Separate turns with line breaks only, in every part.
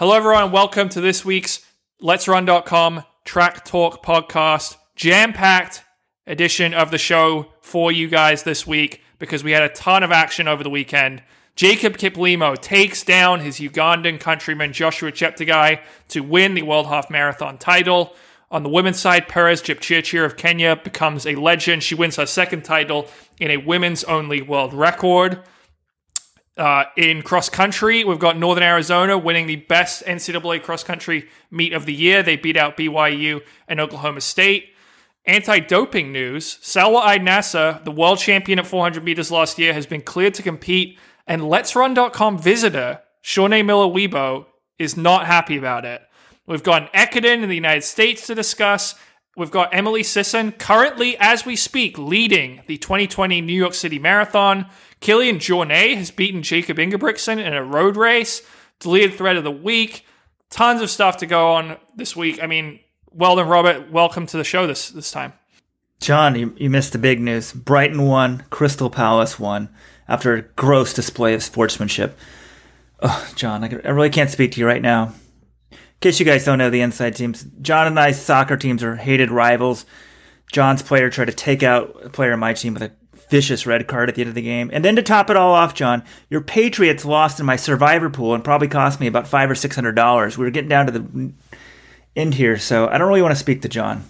Hello, everyone. Welcome to this week's Let's Run.com Track Talk podcast. Jam packed edition of the show for you guys this week because we had a ton of action over the weekend. Jacob Kiplimo takes down his Ugandan countryman Joshua Cheptegei to win the World Half Marathon title. On the women's side, Peres Jepchirchir of Kenya becomes a legend. She wins her second title in a women's only world record. Uh, in cross country, we've got Northern Arizona winning the best NCAA cross country meet of the year. They beat out BYU and Oklahoma State. Anti doping news Salwa Eid Nasser, the world champion at 400 meters last year, has been cleared to compete, and Let'sRun.com visitor Shaunae Miller Uibo is not happy about it. We've got an Ekiden in the United States to discuss. We've got Emily Sisson currently, as we speak, leading the 2020 New York City Marathon. Kilian Jornet has beaten Jakob Ingebrigtsen in a road race. Deleted thread of the week. Tons of stuff to go on this week. I mean, well done, Robert. Welcome to the show this this time.
John, you, you missed the big news. Brighton won, Crystal Palace won after a gross display of sportsmanship. Oh, John, I, I really can't speak to you right now. Case you guys don't know the inside teams, John and I's soccer teams are hated rivals. John's player tried to take out a player on my team with a vicious red card at the end of the game. And then to top it all off, John, your Patriots lost in my survivor pool and probably cost me about five or six hundred dollars. We were getting down to the end here, so I don't really want to speak to John.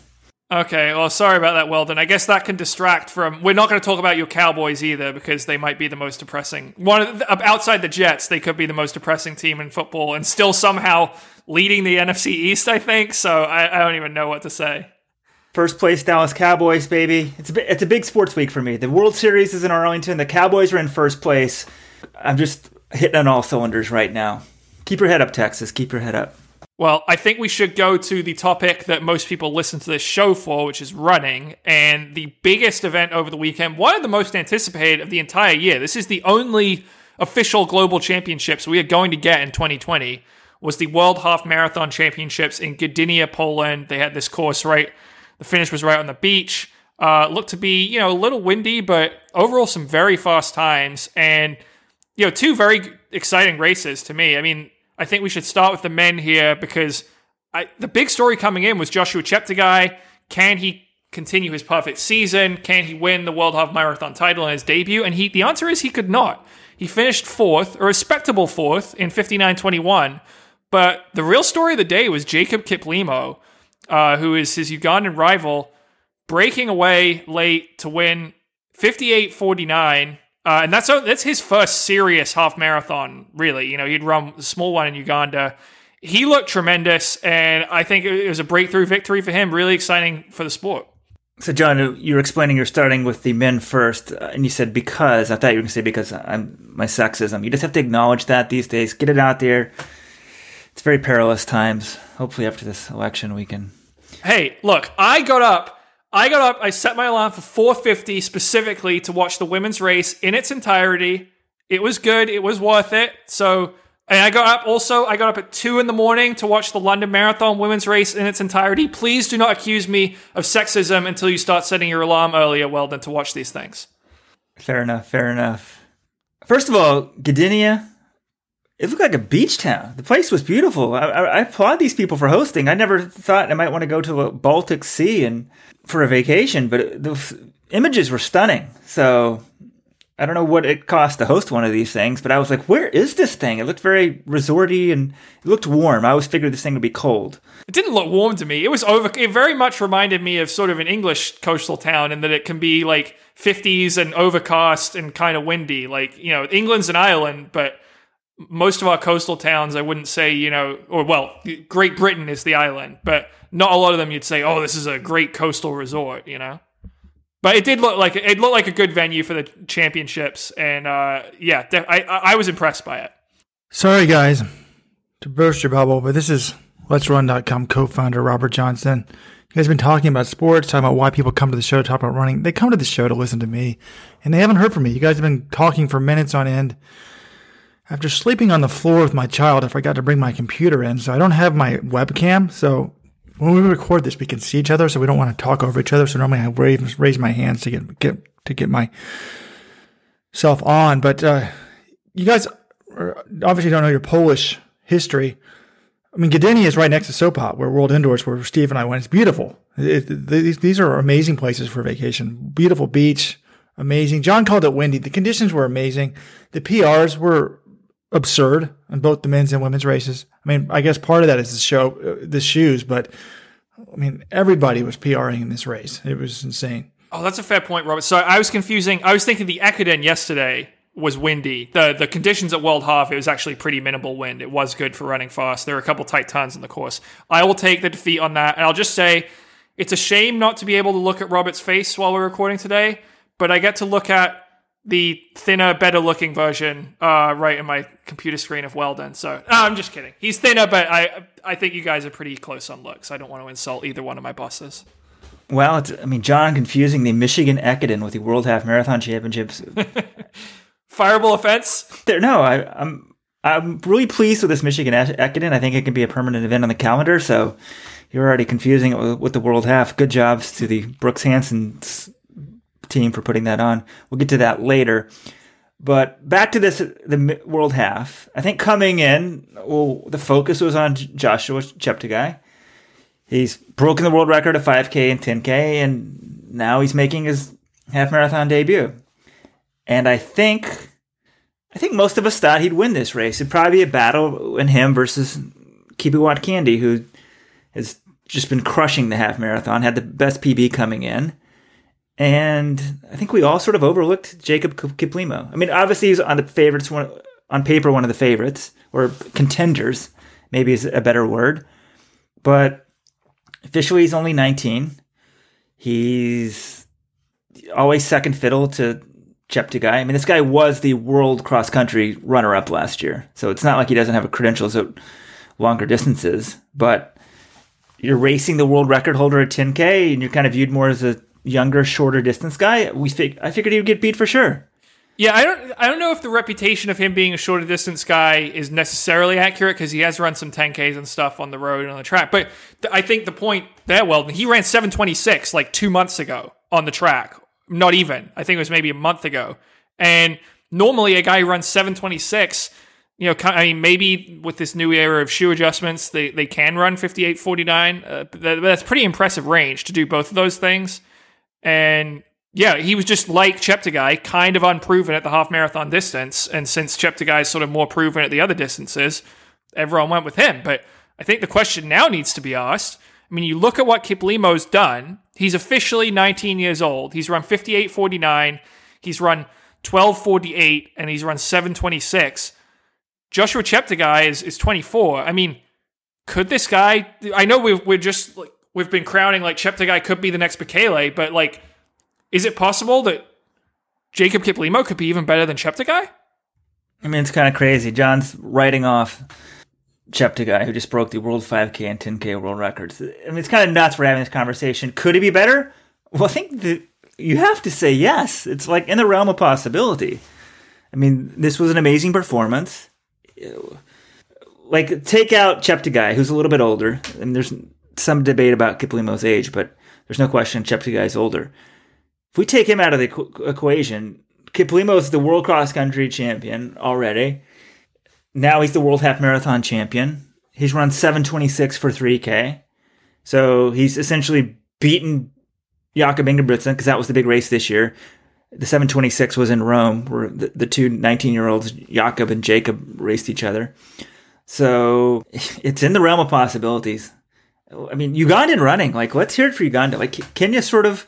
Okay, well, sorry about that, Weldon. I guess that can distract from. We're not going to talk about your Cowboys either because they might be the most depressing. One the, uh, outside the Jets, they could be the most depressing team in football and still somehow leading the NFC East. I think so. I, I don't even know what to say.
First place Dallas Cowboys, baby. It's a, it's a big sports week for me. The World Series is in Arlington. The Cowboys are in first place. I'm just hitting on all cylinders right now. Keep your head up, Texas. Keep your head up.
Well, I think we should go to the topic that most people listen to this show for, which is running. And the biggest event over the weekend, one of the most anticipated of the entire year. This is the only official global championships we are going to get in 2020 was the World Half Marathon Championships in Gdynia, Poland. They had this course right the finish was right on the beach. Uh, looked to be, you know, a little windy, but overall some very fast times and, you know, two very exciting races to me. I mean, I think we should start with the men here because I, the big story coming in was Joshua Cheptegei. Can he continue his perfect season? Can he win the World Half Marathon title in his debut? And he, the answer is he could not. He finished fourth, a respectable fourth in 59.21. But the real story of the day was Jacob Kiplimo, uh, who is his Ugandan rival, breaking away late to win 58 49. Uh, and that's that's his first serious half marathon, really. You know, he'd run a small one in Uganda. He looked tremendous, and I think it was a breakthrough victory for him. Really exciting for the sport.
So, John, you were explaining you're starting with the men first, uh, and you said because. I thought you were going to say because I'm my sexism. You just have to acknowledge that these days. Get it out there. It's very perilous times. Hopefully, after this election, we can
Hey, look, I got up. I got up. I set my alarm for 4:50 specifically to watch the women's race in its entirety. It was good. It was worth it. So, and I got up also. I got up at two in the morning to watch the London Marathon women's race in its entirety. Please do not accuse me of sexism until you start setting your alarm earlier, well Weldon, to watch these things.
Fair enough. Fair enough. First of all, Gdynia, it looked like a beach town. The place was beautiful. I, I, applaud these people for hosting. I never thought I might want to go to the Baltic Sea and for a vacation, but the images were stunning. So I don't know what it cost to host one of these things, but I was like, where is this thing? It looked very resorty and it looked warm. I always figured this thing would be cold.
It didn't look warm to me. It was over. It very much reminded me of sort of an English coastal town in that it can be like 50s and overcast and kind of windy. Like, you know, England's an island, but most of our coastal towns, I wouldn't say, you know, or well, Great Britain is the island, but not a lot of them you'd say, oh, this is a great coastal resort, you know. But it did look like it looked like a good venue for the championships, and uh, yeah, I I was impressed by it.
Sorry, guys, to burst your bubble, but this is Let's Run.com co-founder Robert Johnson. You guys have been talking about sports, talking about why people come to the show, talk about running. They come to the show to listen to me, and they haven't heard from me. You guys have been talking for minutes on end after sleeping on the floor with my child, I forgot to bring my computer in, so I don't have my webcam. So when we record this, we can see each other, so we don't want to talk over each other. So normally I raise, raise my hands to get get to get myself on. But uh, you guys obviously don't know your Polish history. I mean, Gdynia is right next to Sopot, where World Indoors, where Steve and I went. It's beautiful. It, these, these are amazing places for vacation. Beautiful beach, amazing. John called it windy. The conditions were amazing. The PRs were absurd in both the men's and women's races. I mean, I guess part of that is the show, uh, the shoes, but I mean, everybody was PRing in this race. It was insane.
Oh, that's a fair point, Robert. So I was confusing. I was thinking the Ekiden yesterday was windy. The the conditions at World Half, it was actually pretty minimal wind. It was good for running fast. There were a couple tight turns in the course. I will take the defeat on that, and I'll just say it's a shame not to be able to look at Robert's face while we're recording today, but I get to look at the thinner, better looking version uh, right in my computer screen of Weldon. So no, I'm just kidding. He's thinner, but I I think you guys are pretty close on looks. I don't want to insult either one of my bosses.
Well, I mean, John confusing the Michigan Ekiden with the World Half Marathon Championships.
Fireable offense?
There, no, I, I'm I'm really pleased with this Michigan Ekiden. I think it can be a permanent event on the calendar. So you're already confusing it with, with the World Half. Good jobs to the Brooks Hanson team for putting that on. We'll get to that later. But back to this, the World Half. I think coming in, well, the focus was on Joshua Cheptegei. He's broken the world record of 5K and 10K, and now he's making his half marathon debut. And I think, I think most of us thought he'd win this race. It'd probably be a battle in him versus Kibiwott Kandie, who has just been crushing the half marathon, had the best PB coming in. And I think we all sort of overlooked Jacob Kiplimo. I mean, obviously he's on the favorites, one, on paper, one of the favorites, or contenders, maybe is a better word. But officially, he's only 19. He's always second fiddle to Cheptegei. I mean, this guy was the world cross country runner up last year. So it's not like he doesn't have a credentials at longer distances, but you're racing the world record holder at 10K and you're kind of viewed more as a younger, shorter distance guy, we fig- I figured he would get beat for sure.
Yeah, I don't I don't know if the reputation of him being a shorter distance guy is necessarily accurate because he has run some 10Ks and stuff on the road and on the track. But th- I think the point there, well, he ran 726 like two months ago on the track. Not even. I think it was maybe a month ago. And normally a guy who runs 726 you know, I mean, maybe with this new era of shoe adjustments, they, they can run 58.49. Uh, that's pretty impressive range to do both of those things. And yeah, he was just like Cheptegei, kind of unproven at the half marathon distance. And since Cheptegei is sort of more proven at the other distances, everyone went with him. But I think the question now needs to be asked. I mean, you look at what Kip Kiplimo's done. He's officially 19 years old. He's run 58.49. He's run 12.48 and he's run 726. Joshua Cheptegei is, is 24. I mean, could this guy, I know we've, we're just like, we've been crowning like Cheptegei could be the next Bekele, but like, is it possible that Jacob Kiplimo could be even better than Cheptegei?
I mean, it's kind of crazy. John's writing off Cheptegei, who just broke the World 5K and 10K world records. I mean, it's kind of nuts we're having this conversation. Could he be better? Well, I think you have to say yes. It's like in the realm of possibility. I mean, this was an amazing performance. Like, take out Cheptegei, who's a little bit older, and there's some debate about Kiplimo's age, but there's no question Cheptegei Cheptegei's older. If we take him out of the equ- equation, Kiplimo's the world cross country champion already. Now he's the world half marathon champion. He's run 726 for 3K. So he's essentially beaten Jakob Ingebrigtsen because that was the big race this year. The 726 was in Rome where the, the two 19 year olds, Jakob and Jacob, raced each other. So it's in the realm of possibilities. I mean, Ugandan running. Like, let's hear it for Uganda. Like, Kenya sort of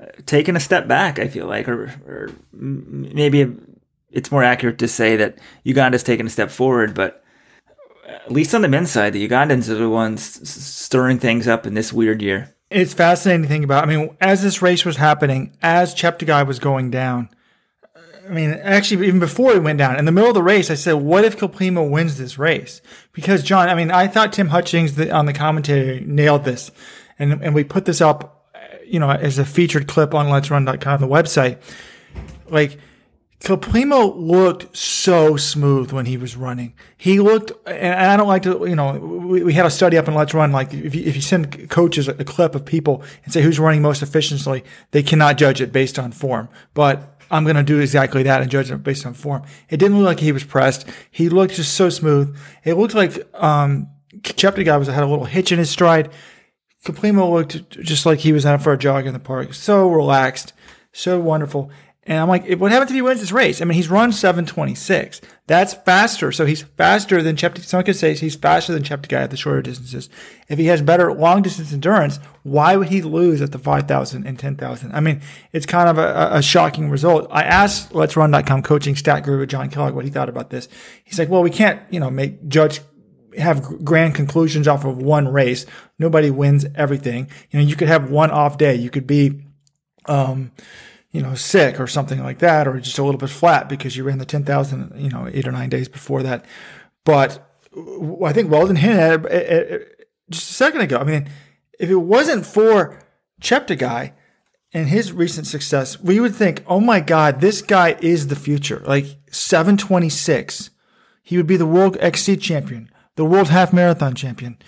uh, taken a step back. I feel like, or, or maybe it's more accurate to say that Uganda's taken a step forward. But at least on the men's side, the Ugandans are the ones stirring things up in this weird year.
It's fascinating to think about. I mean, as this race was happening, as Cheptegei was going down, I mean, actually, even before he went down, in the middle of the race, I said, what if Kiplimo wins this race? Because, John, I mean, I thought Tim Hutchings on the commentary nailed this. And, and we put this up, you know, as a featured clip on let'srun.com, the website. Like, Kiplimo looked so smooth when he was running. He looked, and I don't like to, you know, we, we had a study up in Let's Run. Like, if you, if you send coaches a clip of people and say who's running most efficiently, they cannot judge it based on form. But I'm going to do exactly that and judge him based on form. It didn't look like he was pressed. He looked just so smooth. It looked like, um, Cheptegei was had a little hitch in his stride. Kiplimo looked just like he was out for a jog in the park. So relaxed, so wonderful. And I'm like, what happens if he wins this race? I mean, he's run 726. That's faster. So he's faster than Cheptegei. Someone could say he's faster than Cheptegei at the shorter distances. If he has better long distance endurance, why would he lose at the 5,000 and 10,000? I mean, it's kind of a, a shocking result. I asked Let's Run.com coaching stat guru John Kellogg what he thought about this. He's like, well, we can't, you know, make judge have grand conclusions off of one race. Nobody wins everything. You know, you could have one off day. You could be, um, you know, sick or something like that, or just a little bit flat because you ran the 10,000, you know, eight or nine days before that. But I think Weldon hinted it eh, eh, just a second ago. I mean, if it wasn't for Cheptegei and his recent success, we would think, oh my God, this guy is the future. Like 726. He would be the world XC champion, the world half marathon champion.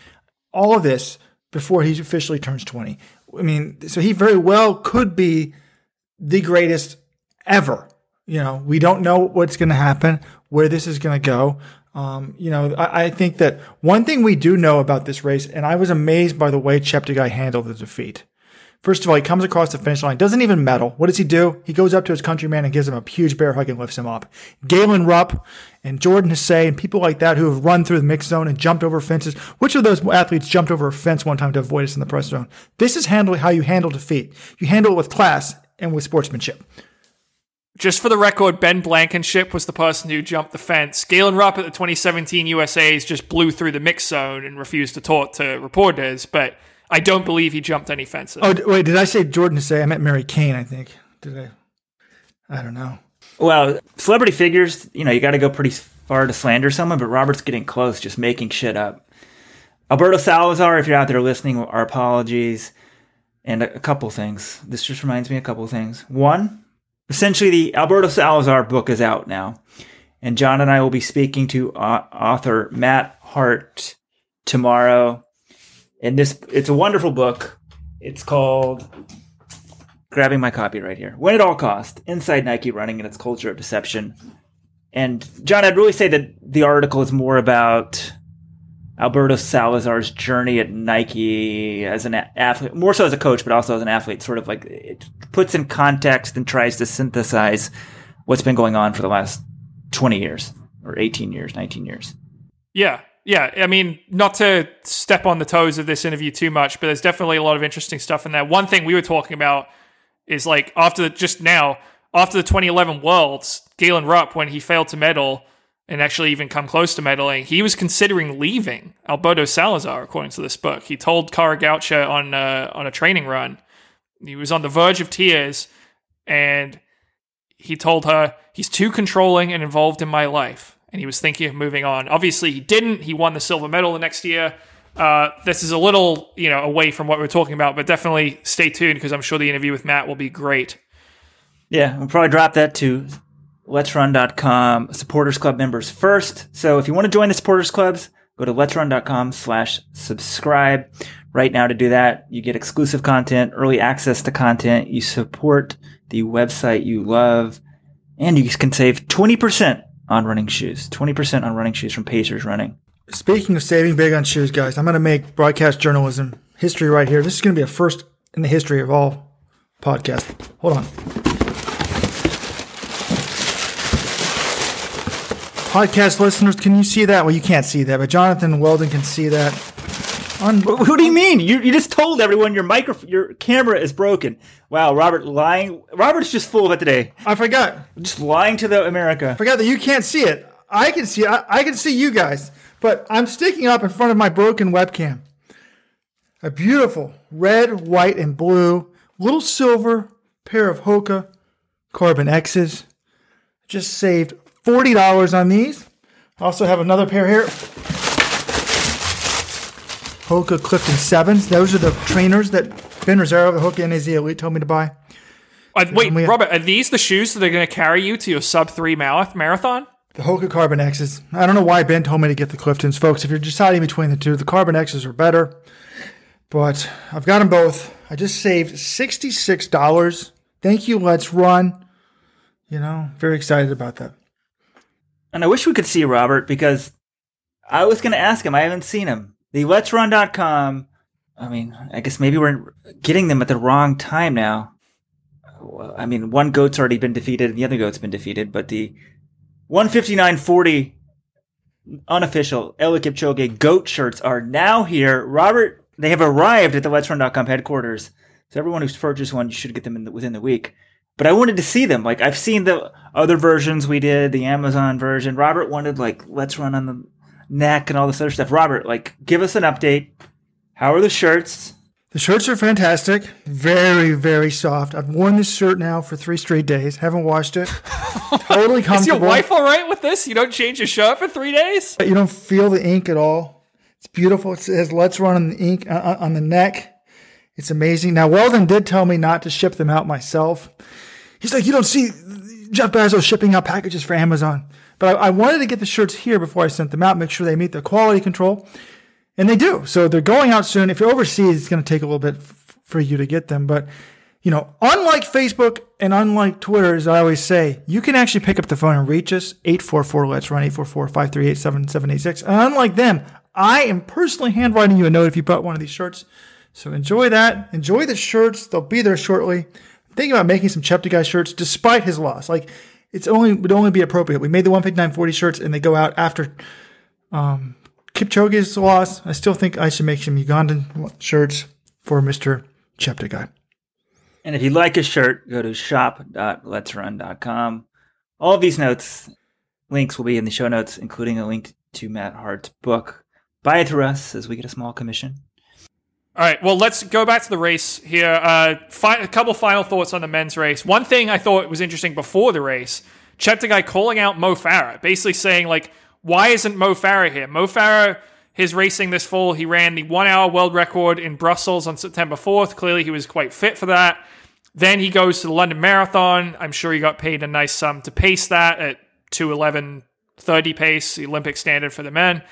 All of this before he officially turns 20. I mean, so he very well could be the greatest ever. You know, we don't know what's going to happen, where this is going to go. Um, you know, I, I, think that one thing we do know about this race, and I was amazed by the way Cheptegei handled the defeat. First of all, he comes across the finish line, doesn't even medal. What does he do? He goes up to his countryman and gives him a huge bear hug and lifts him up. Galen Rupp and Jordan Hasay and people like that who have run through the mix zone and jumped over fences. Which of those athletes jumped over a fence one time to avoid us in the press zone? This is handling how you handle defeat. You handle it with class and with sportsmanship.
Just for the record, Ben Blankenship was the person who jumped the fence. Galen Rupp at the 2017 USA's just blew through the mix zone and refused to talk to reporters, but I don't believe he jumped any fences.
Oh, wait, did I say Jordan Say? I meant Mary Cain, I think. Did I? I don't know.
Well, celebrity figures, you know, you got to go pretty far to slander someone, but Robert's getting close, just making shit up. Alberto Salazar, if you're out there listening, our apologies. And a, couple things. This just reminds me a couple things. One, essentially, the Alberto Salazar book is out now. And John and I will be speaking to uh, author Matt Hart tomorrow. And this, it's a wonderful book. It's called, grabbing my copy right here, Win at All Cost Inside Nike Running and Its Culture of Deception. And John, I'd really say that the article is more about Alberto Salazar's journey at Nike as an athlete, more so as a coach, but also as an athlete, sort of like it puts in context and tries to synthesize what's been going on for the last 20 years or 18 years, 19 years.
Yeah. Yeah. I mean, not to step on the toes of this interview too much, but there's definitely a lot of interesting stuff in there. One thing we were talking about is like after the, just now, after the 2011 Worlds, Galen Rupp, when he failed to medal, and actually even come close to medaling. He was considering leaving Alberto Salazar, according to this book. He told Kara Goucher on uh, on a training run, he was on the verge of tears, and he told her he's too controlling and involved in my life, and he was thinking of moving on. Obviously, he didn't. He won the silver medal the next year. Uh, this is a little, you know, away from what we are talking about, but definitely stay tuned because I'm sure the interview with Matt will be great.
Yeah, we'll probably drop that too let'srun.com supporters club members first. So if you want to join the supporters clubs, go to let'srun.com slash subscribe right now to do that. You get exclusive content, early access to content. You support the website you love and you can save 20% on running shoes, 20% on running shoes from Pacers running.
Speaking of saving big on shoes, guys, I'm going to make broadcast journalism history right here. This is going to be a first in the history of all podcasts. Hold on. Podcast listeners, can you see that? Well, you can't see that, but Jonathan Weldon can see that.
On- what do you mean? You, you just told everyone your micro your camera is broken. Wow, Robert lying. Robert's just full of it today.
I forgot.
Just lying to the America.
I forgot that you can't see it. I can see. I, I can see you guys, but I'm sticking up in front of my broken webcam. A beautiful red, white, and blue little silver pair of Hoka Carbon X's. Just saved $40 on these. I also have another pair here. Hoka Clifton 7s. Those are the trainers that Ben Rosario of the Hoka NAZ Elite told me to buy.
Uh, wait, Robert, are these the shoes that are going to carry you to your sub three marathon?
The Hoka Carbon X's. I don't know why Ben told me to get the Cliftons, folks. If you're deciding between the two, the Carbon X's are better. But I've got them both. I just saved $66. Thank you. Let's run. You know, very excited about that.
And I wish we could see Robert because I was going to ask him. I haven't seen him. the Let'sRun.com. I mean, I guess maybe we're getting them at the wrong time now. I mean, one goat's already been defeated and the other goat's been defeated, but the 159.40 unofficial Eliud Kipchoge goat shirts are now here. Robert, they have arrived at the Let'sRun.com headquarters. So everyone who's purchased one, you should get them the, within the week. But I wanted to see them. Like I've seen the other versions we did, the Amazon version. Robert wanted like let's run on the neck and all this other stuff. Robert, like give us an update. How are the shirts?
The shirts are fantastic. Very, very soft. I've worn this shirt now for three straight days. Haven't washed it. totally comfortable.
Is your wife all right with this? You don't change your shirt for three days?
You don't feel the ink at all. It's beautiful. It says "Let's Run" on the ink uh, uh, on the neck. It's amazing. Now, Weldon did tell me not to ship them out myself. He's like, you don't see Jeff Bezos shipping out packages for Amazon. But I, I wanted to get the shirts here before I sent them out, make sure they meet the quality control. And they do. So they're going out soon. If you're overseas, it's going to take a little bit f- for you to get them. But, you know, unlike Facebook and unlike Twitter, as I always say, you can actually pick up the phone and reach us 844 Let's Run 844 538 7786. And unlike them, I am personally handwriting you a note if you bought one of these shirts. So enjoy that. Enjoy the shirts. They'll be there shortly. Thinking about making some Cheptegei shirts despite his loss. Like it's only would only be appropriate. We made the 159.40 shirts and they go out after um, Kipchoge's loss. I still think I should make some Ugandan shirts for Mr. Cheptegei.
And if you'd like a shirt, go to shop.letsrun.com. All these notes, links will be in the show notes, including a link to Matt Hart's book. Buy it through us as we get a small commission.
All right, well, let's go back to the race here. Uh, fi- a couple final thoughts on the men's race. One thing I thought was interesting before the race, Cheptegei calling out Mo Farah, basically saying, like, why isn't Mo Farah here? Mo Farah, his racing this fall, he ran the one hour world record in Brussels on September 4th. Clearly, he was quite fit for that. Then he goes to the London Marathon. I'm sure he got paid a nice sum to pace that at 211.30 pace, the Olympic standard for the men.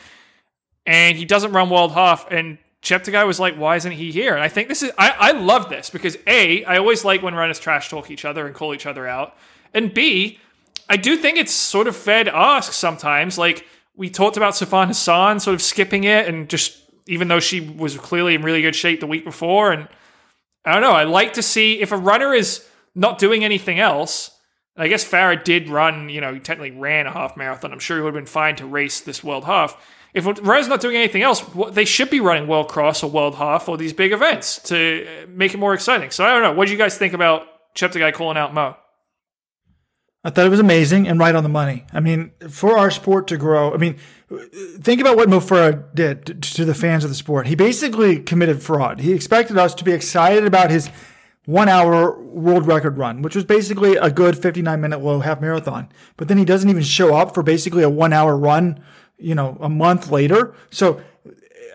And he doesn't run world half. And Cheptegei was like, why isn't he here? And I think this is, I, I love this because A, I always like when runners trash talk each other and call each other out. And B, I do think it's sort of fair to ask sometimes. Like, we talked about Sifan Hassan sort of skipping it and just, even though she was clearly in really good shape the week before. And I don't know, I like to see if a runner is not doing anything else. I guess Farah did run, you know, he technically ran a half marathon. I'm sure he would have been fine to race this world half if Red's not doing anything else, they should be running World Cross or World Half or these big events to make it more exciting. So I don't know. What do you guys think about Cheptegei calling out Mo?
I thought it was amazing and right on the money. I mean, for our sport to grow, I mean, think about what Mo Farah did to the fans of the sport. He basically committed fraud. He expected us to be excited about his one hour world record run, which was basically a good 59 minute low half marathon. But then he doesn't even show up for basically a one hour run you know, a month later. So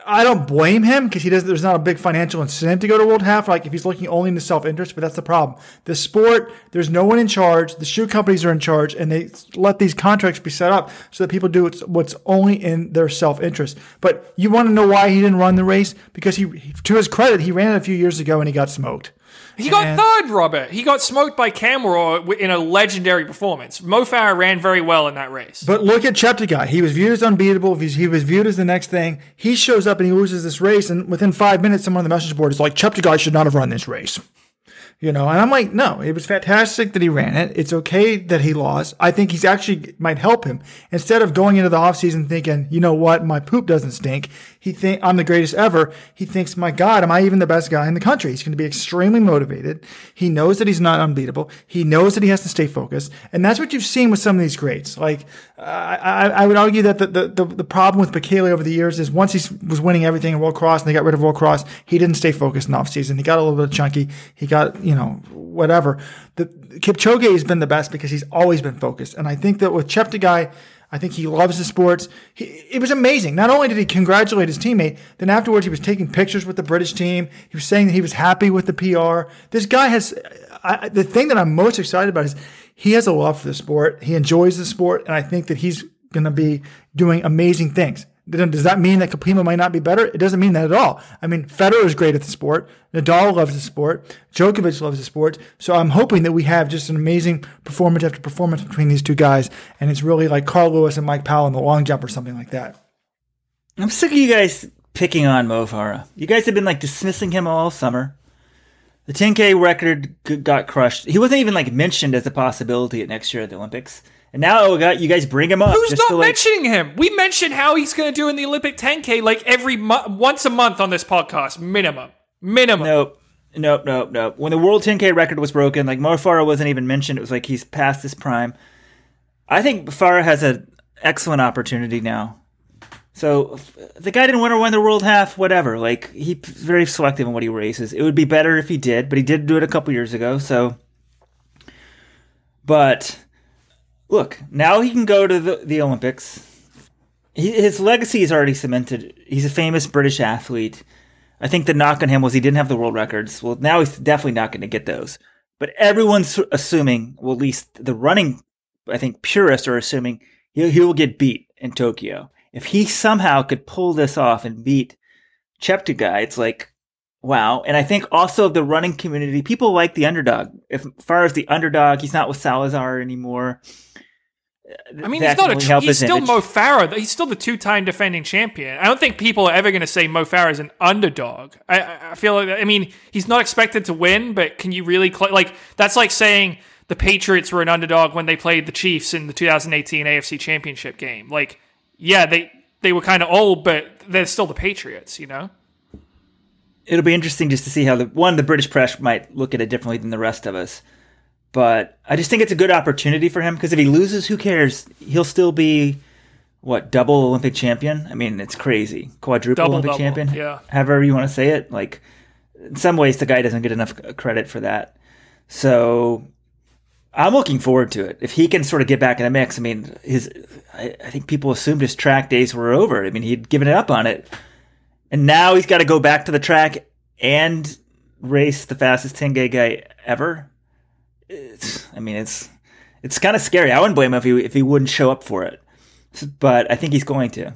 I don't blame him because he doesn't. There's not a big financial incentive to go to World Half. Like if he's looking only into self interest, but that's the problem. The sport, there's no one in charge. The shoe companies are in charge, and they let these contracts be set up so that people do what's only in their self interest. But you want to know why he didn't run the race? Because he, to his credit, he ran it a few years ago and he got smoked.
He got and, third, Robert. He got smoked by Kamworor in a legendary performance. Mo Farah ran very well in that race.
But look at Cheptegei. He was viewed as unbeatable. He was viewed as the next thing. He shows up and he loses this race, and within five minutes, someone on the message board is like, Cheptegei should not have run this race you know and i'm like no it was fantastic that he ran it it's okay that he lost i think he's actually might help him instead of going into the offseason thinking you know what my poop doesn't stink he think i'm the greatest ever he thinks my god am i even the best guy in the country he's going to be extremely motivated he knows that he's not unbeatable he knows that he has to stay focused and that's what you've seen with some of these greats like I, I, would argue that the, the, the, problem with Bekele over the years is once he was winning everything in World Cross and they got rid of World Cross, he didn't stay focused in off season. He got a little bit chunky. He got, you know, whatever. The Kipchoge has been the best because he's always been focused. And I think that with Cheptegei, I think he loves the sports. He, it was amazing. Not only did he congratulate his teammate, then afterwards he was taking pictures with the British team. He was saying that he was happy with the PR. This guy has, I, the thing that I'm most excited about is he has a love for the sport. He enjoys the sport, and I think that he's going to be doing amazing things. Does that mean that Kiplimo might not be better? It doesn't mean that at all. I mean, Federer is great at the sport. Nadal loves the sport. Djokovic loves the sport. So I'm hoping that we have just an amazing performance after performance between these two guys. And it's really like Carl Lewis and Mike Powell in the long jump or something like that.
I'm sick of you guys picking on Mo Farah. You guys have been like dismissing him all summer. The 10K record got crushed. He wasn't even like mentioned as a possibility at next year at the Olympics. And now oh, you guys bring him up.
Who's not
like,
mentioning him? We mention how he's going to do in the Olympic 10K like every mo- once a month on this podcast, minimum. Minimum.
Nope. Nope, nope, nope. When the World 10K record was broken, like Mo Farah wasn't even mentioned. It was like he's past his prime. I think Farah has an excellent opportunity now. So the guy didn't win or win the world half, whatever. Like he's very selective in what he races. It would be better if he did, but he did do it a couple years ago. So, but look, now he can go to the, the Olympics. He, his legacy is already cemented. He's a famous British athlete. I think the knock on him was he didn't have the world records. Well, now he's definitely not going to get those. But everyone's assuming, well, at least the running, I think purists are assuming he, he will get beat in Tokyo. If he somehow could pull this off and beat Cheptegei, it's like, wow. And I think also the running community, people like the underdog. If far as the underdog, he's not with Salazar anymore.
I mean, he's not a. Tr- he's still
image.
Mo Farah. He's still the two-time defending champion. I don't think people are ever going to say Mo Farah is an underdog. I- I, feel like. I mean, he's not expected to win, but can you really cl- like? That's like saying the Patriots were an underdog when they played the Chiefs in the 2018 AFC Championship game. Like, yeah, they they were kind of old, but they're still the Patriots. You know.
it'll be interesting just to see how the one the British press might look at it differently than the rest of us. But I just think it's a good opportunity for him because if he loses, who cares? He'll still be what double Olympic champion. I mean, it's crazy, quadruple
Double,
Olympic
double,
champion.
yeah.
however you want to say it. Like in some ways, the guy doesn't get enough credit for that. So I'm looking forward to it. If he can sort of get back in the mix, I mean, his I, I think people assumed his track days were over. I mean, he'd given it up on it, and now he's got to go back to the track and race the fastest 10k guy ever. It's, I mean, it's it's kind of scary. I wouldn't blame him if he if he wouldn't show up for it, but I think he's going to.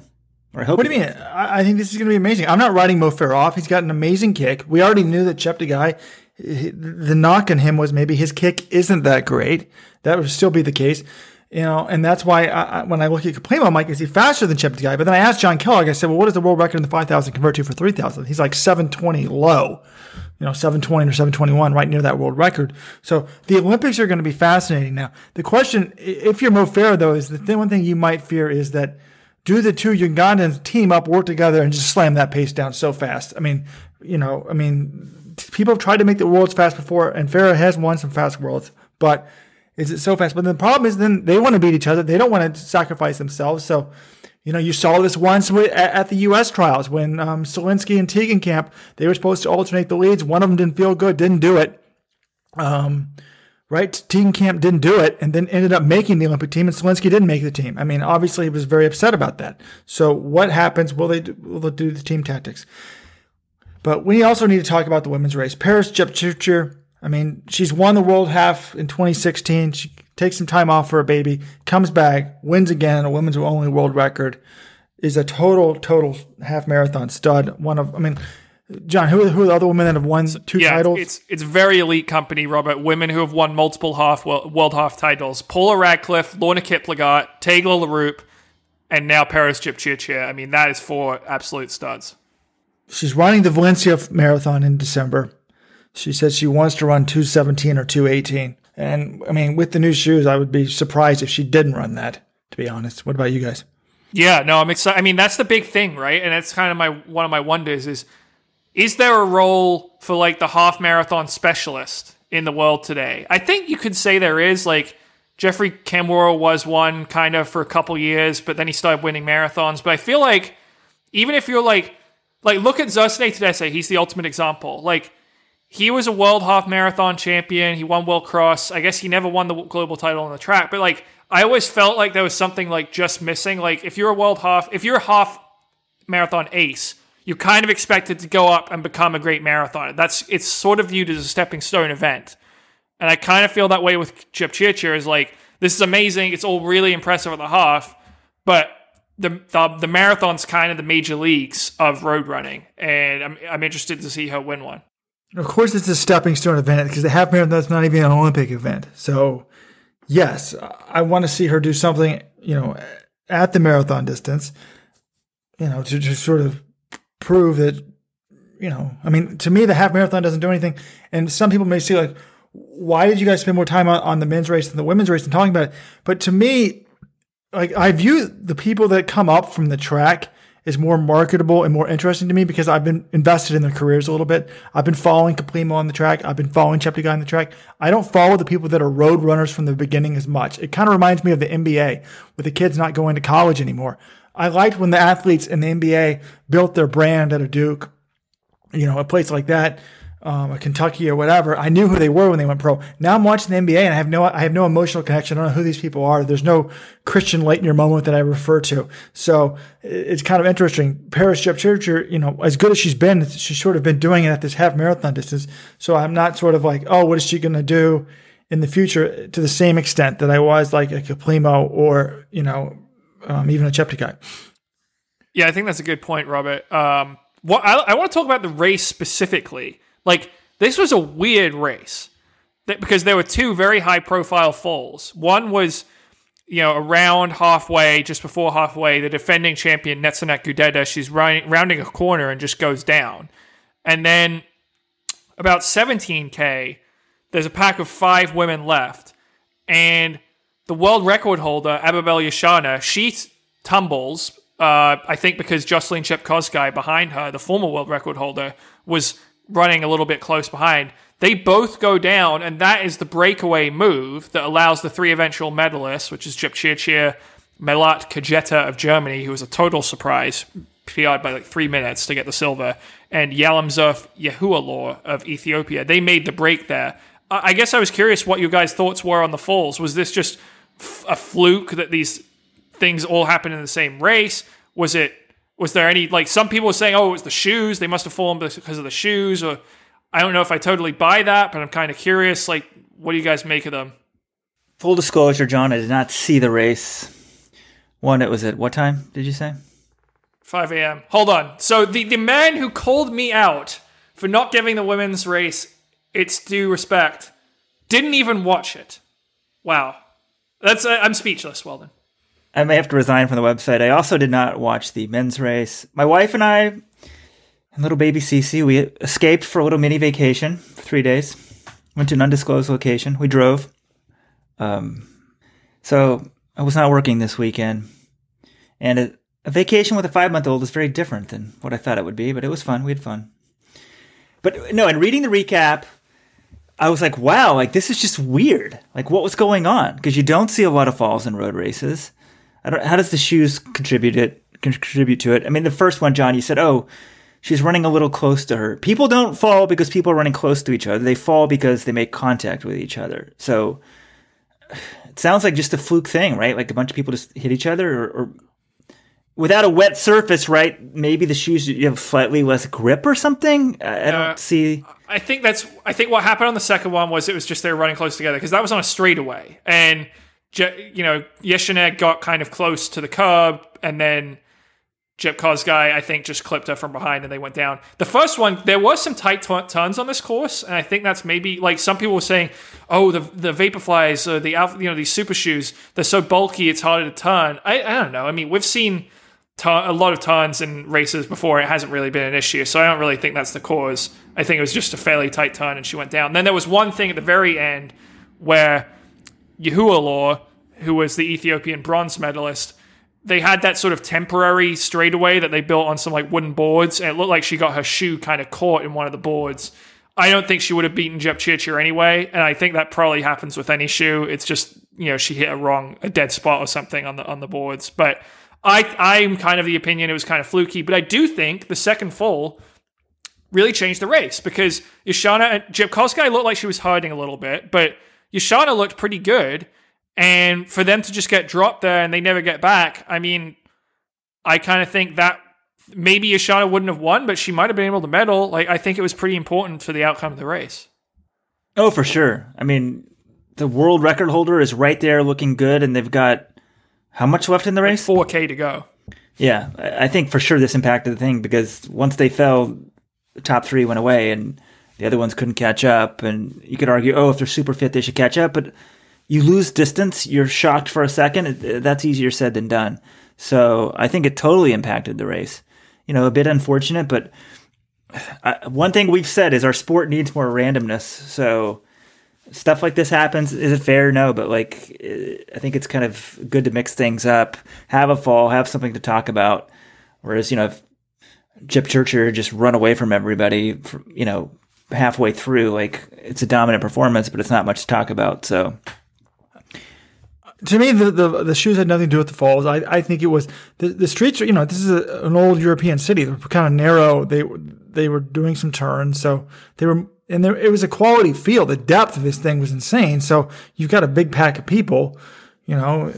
Or I hope.
What do you mean? I, I think this is going to be amazing. I'm not writing Mo Farah off. He's got an amazing kick. We already knew that Cheptegei, the knock on him was maybe his kick isn't that great. That would still be the case. You know, and that's why I, when I look at complain about Mike, is he faster than Cheptegei? But then I asked John Kellogg, I said, well, what does the world record in the 5,000 convert to for 3,000? He's like 720 low, you know, 720 or 721, right near that world record. So the Olympics are going to be fascinating now. The question, if you're Mo Farah, though, is the thing, one thing you might fear is that do the two Ugandans team up, work together, and just slam that pace down so fast? I mean, you know, I mean, people have tried to make the worlds fast before, and Farah has won some fast worlds, but is it so fast? But the problem is, then they want to beat each other. They don't want to sacrifice themselves. So, you know, you saw this once at, the U.S. trials when um, Solinsky and Tegenkamp they were supposed to alternate the leads. One of them didn't feel good, didn't do it. Um, right? Tegenkamp didn't do it, and then ended up making the Olympic team, and Solinsky didn't make the team. I mean, obviously, he was very upset about that. So, what happens? Will they do, will they do the team tactics? But we also need to talk about the women's race. Peres Jepchirchir, I mean, she's won the world half in 2016. She takes some time off for a baby, comes back, wins again, a women's only world record, is a total, total half marathon stud. One of, I mean, John, who, who are the other women that have won two
Yeah,
titles?
it's it's very elite company, Robert. Women who have won multiple half world, world half titles: Paula Radcliffe, Lorna Kiplagat, Tegla Loroupe, and now Peres Jepchirchir. I mean, that is four absolute studs.
She's running the Valencia Marathon in December. She said she wants to run 217 or 218. And I mean, with the new shoes, I would be surprised if she didn't run that, to be honest. What about you guys?
Yeah, no, I'm excited. I mean, that's the big thing, right? And that's kind of my one of my wonders is is there a role for like the half marathon specialist in the world today? I think you could say there is. Like Geoffrey Kamworor was one kind of for a couple years, but then he started winning marathons. But I feel like even if you're like like look at Zersenay Tadese, he's the ultimate example. Like he was a world half marathon champion. He won world cross. I guess he never won the global title on the track, but like I always felt like there was something like just missing. Like if you're a world half, if you're a half marathon ace, you kind of expected to go up and become a great marathoner. That's it's sort of viewed as a stepping stone event, and I kind of feel that way with Jepchirchir. Is like this is amazing. It's all really impressive at the half, but the, the the marathon's kind of the major leagues of road running, and I'm I'm interested to see her win one.
Of course, it's a stepping stone event because the half marathon is not even an Olympic event. So, yes, I want to see her do something, you know, at the marathon distance, you know, to, to sort of prove that, you know, I mean, to me, the half marathon doesn't do anything. And some people may say, like, why did you guys spend more time on, on the men's race than the women's race and talking about it? But to me, like, I view the people that come up from the track is more marketable and more interesting to me because I've been invested in their careers a little bit. I've been following Kiplimo on the track. I've been following Cheptegei on the track. I don't follow the people that are road runners from the beginning as much. It kind of reminds me of the NBA with the kids not going to college anymore. I liked when the athletes in the NBA built their brand at a Duke, you know, a place like that um, a Kentucky or whatever, I knew who they were when they went pro. Now I'm watching the NBA and I have no, I have no emotional connection. I don't know who these people are. There's no Christian Laettner moment that I refer to. So it's kind of interesting. Peres Jepchirchir, you know, as good as she's been, she's sort of been doing it at this half marathon distance. So I'm not sort of like, oh, what is she going to do in the future to the same extent that I was like a Kiplimo or, you know, um, even a Cheptegei.
Yeah, I think that's a good point, Robert. Um, what I, I want to talk about the race specifically like this was a weird race because there were two very high profile falls. One was you know around halfway, just before halfway, the defending champion Netsanet Gudeta, she's rounding a corner and just goes down, and then about 17k, there's a pack of five women left, and the world record holder Ababel Yeshaneh, she tumbles. Uh, I think because Joyciline Jepkosgei behind her, the former world record holder, was running a little bit close behind. They both go down, and that is the breakaway move that allows the three eventual medalists, which is Jepchirchir, Melat Kejeta of Germany, who was a total surprise, PR'd by like three minutes to get the silver, and Yalemzerf Yehualaw of Ethiopia. They made the break there. I guess I was curious what your guys' thoughts were on the falls. Was this just f- a fluke that these things all happened in the same race? Was it was there any like some people were saying, oh, it was the shoes. They must have fallen because of the shoes, or I don't know if I totally buy that, but I'm kind of curious. Like, what do you guys make of them?
Full disclosure, John, I did not see the race. One, it was at what time did you say?
5 a.m. Hold on. So the the man who called me out for not giving the women's race its due respect didn't even watch it. Wow, that's uh, I'm speechless. Well then.
I may have to resign from the website. I also did not watch the men's race. My wife and I, and little baby Cece, we escaped for a little mini vacation for three days. Went to an undisclosed location. We drove. Um, so I was not working this weekend. And a, a vacation with a five month old is very different than what I thought it would be, but it was fun. We had fun. But no, and reading the recap, I was like, wow, like this is just weird. Like what was going on? Because you don't see a lot of falls in road races. I don't. How does the shoes contribute it? Contribute to it? I mean, the first one, John, you said, oh, she's running a little close to her. People don't fall because people are running close to each other. They fall because they make contact with each other. So it sounds like just a fluke thing, right? Like a bunch of people just hit each other, or, or without a wet surface, right? Maybe the shoes you have slightly less grip or something. I, I don't uh, see.
I think that's. I think what happened on the second one was it was just they were running close together because that was on a straightaway and you know, Yeshaneh got kind of close to the curb, and then Jep guy, I think, just clipped her from behind and they went down. The first one, there was some tight t- turns on this course, and I think that's maybe like some people were saying, oh, the the Vaporflies, uh, the you know these super shoes, they're so bulky, it's harder to turn. I, I don't know. I mean, we've seen t- a lot of turns in races before. It hasn't really been an issue, so I don't really think that's the cause. I think it was just a fairly tight turn, and she went down. And then there was one thing at the very end where Yehualaw, who was the Ethiopian bronze medalist, they had that sort of temporary straightaway that they built on some like wooden boards, and it looked like she got her shoe kind of caught in one of the boards. I don't think she would have beaten Jepchirchir anyway, and I think that probably happens with any shoe. It's just you know she hit a wrong, a dead spot or something on the on the boards. But I I'm kind of the opinion it was kind of fluky, but I do think the second fall really changed the race because Yeshaneh and Jepkosgei looked like she was hiding a little bit, but Yeshaneh looked pretty good. And for them to just get dropped there and they never get back, I mean, I kind of think that maybe Yeshaneh wouldn't have won, but she might have been able to medal. Like, I think it was pretty important for the outcome of the race.
Oh, for sure. I mean, the world record holder is right there looking good, and they've got how much left in the race?
Like 4K to go.
Yeah, I think for sure this impacted the thing because once they fell, the top three went away, and the other ones couldn't catch up. And you could argue, oh, if they're super fit, they should catch up. But you lose distance, you're shocked for a second. That's easier said than done. So I think it totally impacted the race. you know, a bit unfortunate. But uh, one thing we've said is our sport needs more randomness. So stuff like this happens. Is it fair? No, but like I think it's kind of good to mix things up, have a fall, have something to talk about. Whereas you know, if Jepchirchir just run away from everybody, you know, halfway through, like it's a dominant performance, but it's not much to talk about. So.
To me, the, the, the shoes had nothing to do with the falls. I, I think it was the, the streets. You know, this is a, an old European city. They're kind of narrow. They they were doing some turns, so they were and there, it was a quality feel. The depth of this thing was insane. So you've got a big pack of people, you know,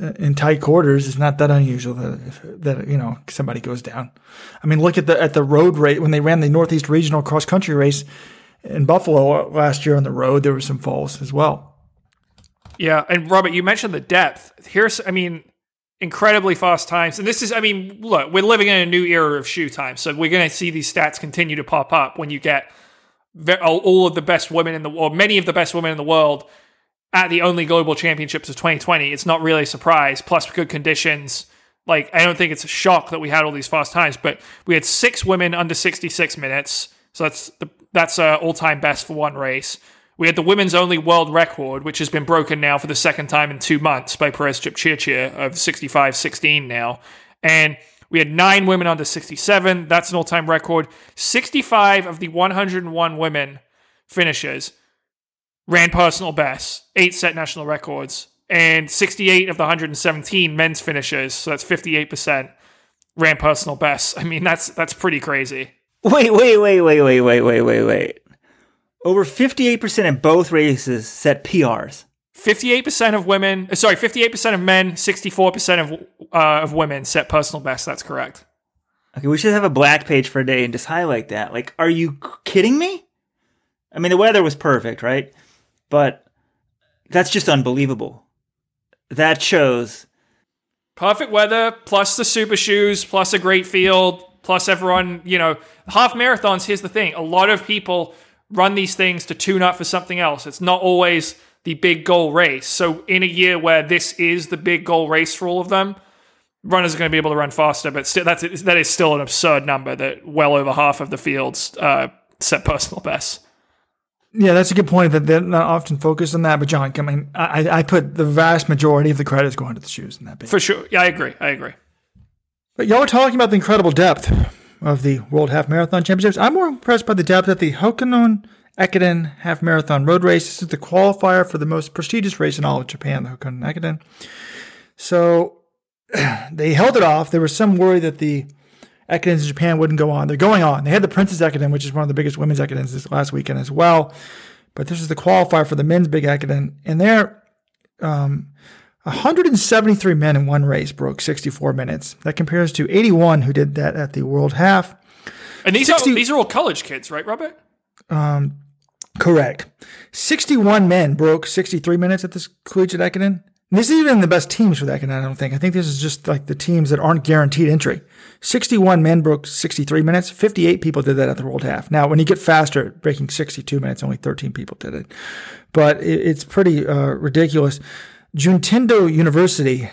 Uh, in tight quarters. It's not that unusual that, that you know somebody goes down. I mean, look at the at the road rate when they ran the Northeast Regional cross country race in Buffalo last year on the road. There were some falls as well.
Yeah, and Robert, you mentioned the depth. Here's, I mean, incredibly fast times. And this is, I mean, look, we're living in a new era of shoe time. So we're going to see these stats continue to pop up when you get all of the best women in the world, many of the best women in the world at the only global championships of 2020. It's not really a surprise. Plus, good conditions. Like, I don't think it's a shock that we had all these fast times, but we had six women under 66 minutes. So that's the, that's uh, a all time best for one race. We had the women's only world record, which has been broken now for the second time in two months by Peres Jepchirchir of 65 16 now. And we had nine women under 67. That's an all time record. 65 of the 101 women finishers ran personal bests, eight set national records, and 68 of the 117 men's finishers, so that's 58%, ran personal bests. I mean, that's that's pretty crazy.
Wait, wait, wait, wait, wait, wait, wait, wait, wait. Over 58% in both races set PRs.
58% of women, uh, sorry, 58% of men, 64% of uh, of women set personal best. That's correct.
Okay, we should have a black page for a day and just highlight that. Like, are you kidding me? I mean, the weather was perfect, right? But that's just unbelievable. That shows
perfect weather plus the super shoes plus a great field plus everyone, you know, half marathons, here's the thing. A lot of people run these things to tune up for something else. It's not always the big goal race. So in a year where this is the big goal race for all of them, runners are going to be able to run faster. But still, that's that is still an absurd number that well over half of the fields uh, set personal bests.
Yeah, that's a good point. That they're not often focused on that. But John, I mean, I, I put the vast majority of the credits going to the shoes in that. Bit.
For sure, yeah, I agree. I agree.
But y'all are talking about the incredible depth of the World Half Marathon Championships. I'm more impressed by the depth at the Hakone Ekiden Half Marathon Road Race. This is the qualifier for the most prestigious race in all of Japan, the Hakone Ekiden. So they held it off. There was some worry that the Ekidens in Japan wouldn't go on. They're going on. They had the Princess Ekiden, which is one of the biggest women's Ekidens this last weekend as well. But this is the qualifier for the men's big Ekiden. And there, um, 173 men in one race broke 64 minutes. That compares to 81 who did that at the World Half.
And these 60, are these are all college kids, right, Robert?
Um, correct. 61 men broke 63 minutes at this collegiate This is even the best teams for that, and I don't think. I think this is just like the teams that aren't guaranteed entry. 61 men broke 63 minutes. 58 people did that at the World Half. Now, when you get faster, breaking 62 minutes, only 13 people did it. But it's pretty uh, ridiculous. Juntendo University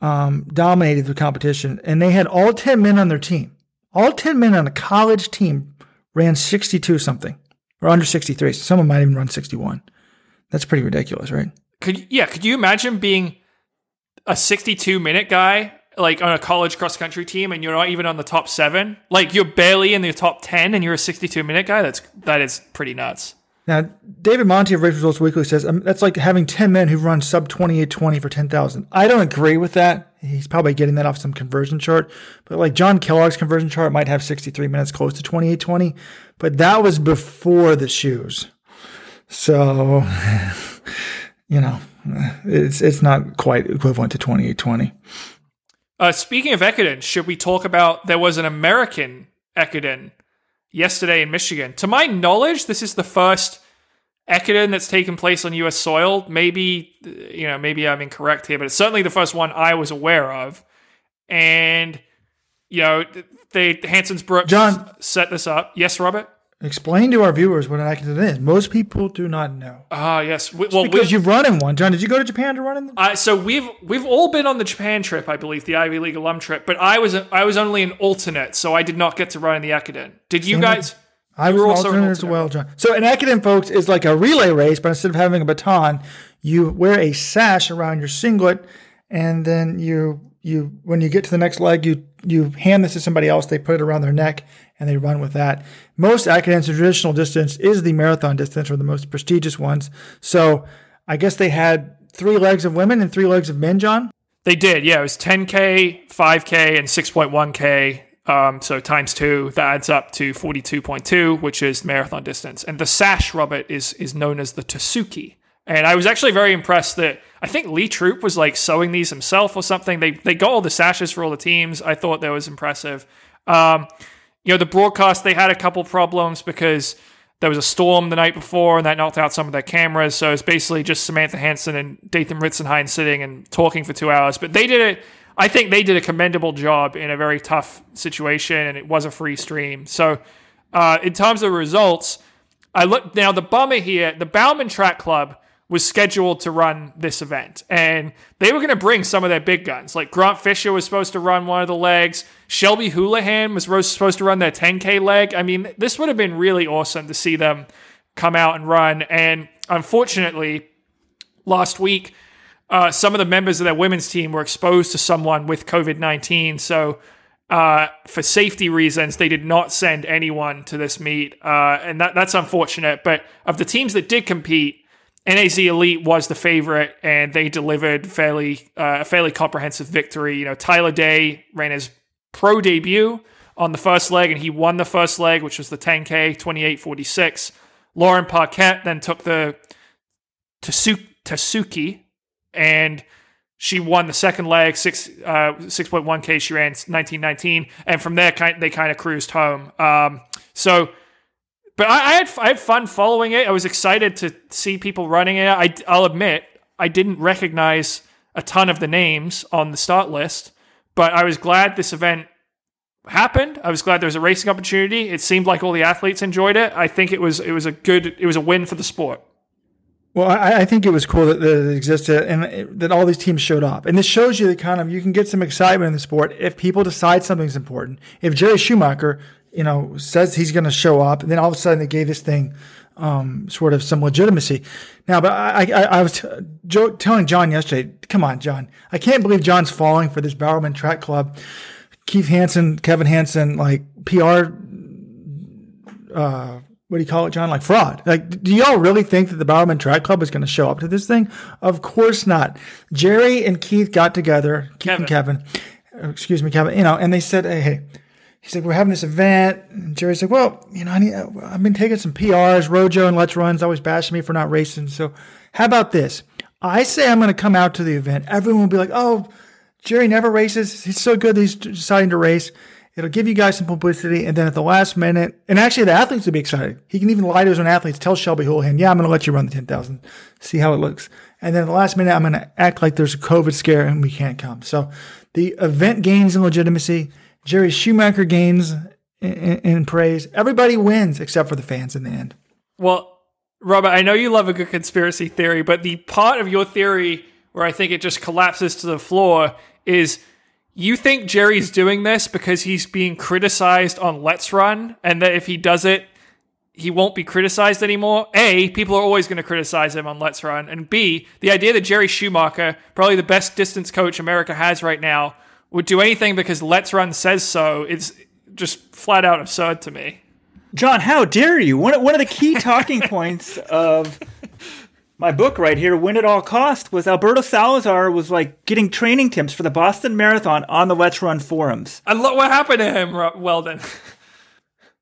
um, dominated the competition, and they had all 10 men on their team. All 10 men on a college team ran 62 something, or under 63. So someone might even run 61. That's pretty ridiculous, right?
Could yeah? Could you imagine being a 62 minute guy like on a college cross country team and you're not even on the top seven? Like you're barely in the top 10 and you're a 62 minute guy. That's that is pretty nuts.
Now, David Monti of Race Results Weekly says um, that's like having 10 men who run sub 2820 for 10,000. I don't agree with that. He's probably getting that off some conversion chart. But like John Kellogg's conversion chart might have 63 minutes close to 2820. But that was before the shoes. So, you know, it's, it's not quite equivalent to 2820.
Uh, speaking of Ekiden, should we talk about there was an American Ekiden yesterday in Michigan. To my knowledge, this is the first Ekiden that's taken place on U.S. soil. Maybe you know, maybe I'm incorrect here, but it's certainly the first one I was aware of. And you know, they Hanson's Brooks
John
set this up. Yes, Robert.
Explain to our viewers what an Ekiden is. Most people do not know.
Ah, yes. We, well,
Because you've run in one. John, did you go to Japan to run in them?
uh, so we've we've all been on the Japan trip, I believe, the Ivy League alum trip. But I was I was only an alternate, so I did not get to run in the Ekiden. Did you guys?
I was
also an
alternate as well, John. So an Ekiden, folks, is like a relay race, but instead of having a baton, you wear a sash around your singlet, and then you you when you get to the next leg, you you hand this to somebody else. They put it around their neck and they run with that. Most the traditional distance is the marathon distance, or the most prestigious ones. So I guess they had three legs of women and three legs of men, John.
They did, yeah. It was 10k, 5k, and 6.1k. Um, so times two, that adds up to 42.2, which is marathon distance. And the sash, Robert, is is known as the Tasuki. And I was actually very impressed that I think Lee Troop was like sewing these himself or something. They they got all the sashes for all the teams. I thought that was impressive. Um, you know, the broadcast they had a couple problems because there was a storm the night before and that knocked out some of their cameras. So it's basically just Samantha Hansen and Dathan Ritzenhein sitting and talking for two hours. But they did it. I think they did a commendable job in a very tough situation, and it was a free stream. So, uh, in terms of results, I look now. The bummer here, the Bowerman Track Club was scheduled to run this event, and they were going to bring some of their big guns. Like Grant Fisher was supposed to run one of the legs. Shelby Houlihan was supposed to run their 10k leg. I mean, this would have been really awesome to see them come out and run. And unfortunately, last week, uh, some of the members of their women's team were exposed to someone with COVID 19. So, uh, for safety reasons, they did not send anyone to this meet. Uh, and that, that's unfortunate. But of the teams that did compete, NAZ Elite was the favorite, and they delivered fairly uh, a fairly comprehensive victory. You know, Tyler Day ran his pro debut on the first leg, and he won the first leg, which was the 10K, 28.46. Lauren Paquette then took the Tasu- Tasuki, and she won the second leg, six uh, 6.1K. She ran 1919, and from there, they kind of cruised home. Um, so, but I, I had I had fun following it. I was excited to see people running it. I, I'll admit I didn't recognize a ton of the names on the start list, but I was glad this event happened. I was glad there was a racing opportunity. It seemed like all the athletes enjoyed it. I think it was it was a good it was a win for the sport.
Well, I, I think it was cool that, that it existed and that all these teams showed up. And this shows you the kind of you can get some excitement in the sport if people decide something's important. If Jerry Schumacher, you know, says he's going to show up, and then all of a sudden they gave this thing um, sort of some legitimacy. Now, but I, I, I was t- telling John yesterday, come on, John, I can't believe John's falling for this Bowerman Track Club. Keith Hanson, Kevin Hanson, like PR uh, what do you call it, John? Like fraud. Like, do y'all really think that the Bowerman Track Club is going to show up to this thing? Of course not. Jerry and Keith got together, Keith and Kevin, excuse me, Kevin, you know, and they said, hey, hey, he's like, we're having this event. And Jerry's like, well, you know, I need, uh, I've been taking some PRs. Rojo and Let's Run's always bashing me for not racing. So how about this? I say I'm going to come out to the event. Everyone will be like, oh, Jerry never races. He's so good that he's deciding to race. It'll give you guys some publicity. And then at the last minute, and actually the athletes will be excited. He can even lie to his own athletes, tell Shelby Houlihan, yeah, I'm going to let you run the 10,000, see how it looks. And then at the last minute, I'm going to act like there's a COVID scare and we can't come. So the event gains in legitimacy. Jerry Schumacher gains in, in, in praise. Everybody wins except for the fans in the end.
Well, Robert, I know you love a good conspiracy theory, but the part of your theory where I think it just collapses to the floor is you think Jerry's doing this because he's being criticized on Let's Run, and that if he does it, he won't be criticized anymore. A, people are always going to criticize him on Let's Run. And B, the idea that Jerry Schumacher, probably the best distance coach America has right now, would do anything because Let's Run says so is just flat out absurd to me.
John, how dare you? One, one of the key talking points of my book right here, Win at All Cost, was Alberto Salazar was like getting training tips for the Boston Marathon on the Let's Run forums.
And look what happened to him, Weldon.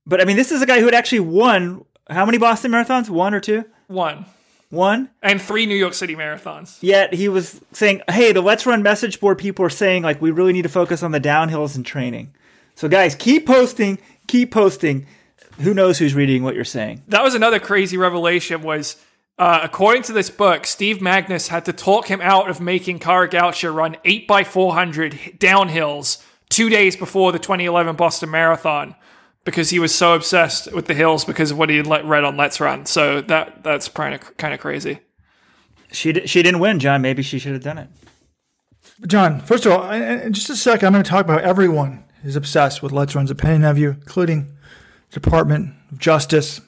But I mean, this is a guy who had actually won how many Boston marathons? One or two?
One.
One.
And three New York City marathons.
Yet he was saying, "Hey, the Let's Run message board people are saying like we really need to focus on the downhills and training." So guys, keep posting, keep posting. Who knows who's reading what you're saying?
That was another crazy revelation was uh, according to this book, Steve Magness had to talk him out of making Kara Goucher run 8x400 downhills two days before the 2011 Boston Marathon because he was so obsessed with the hills because of what he let, read on Let's Run. So that that's kind of kind of crazy.
She di- she didn't win, John. Maybe she should have done it.
John, first of all, in just a second, I'm going to talk about everyone is obsessed with Let's Run's opinion of you, including Department of Justice,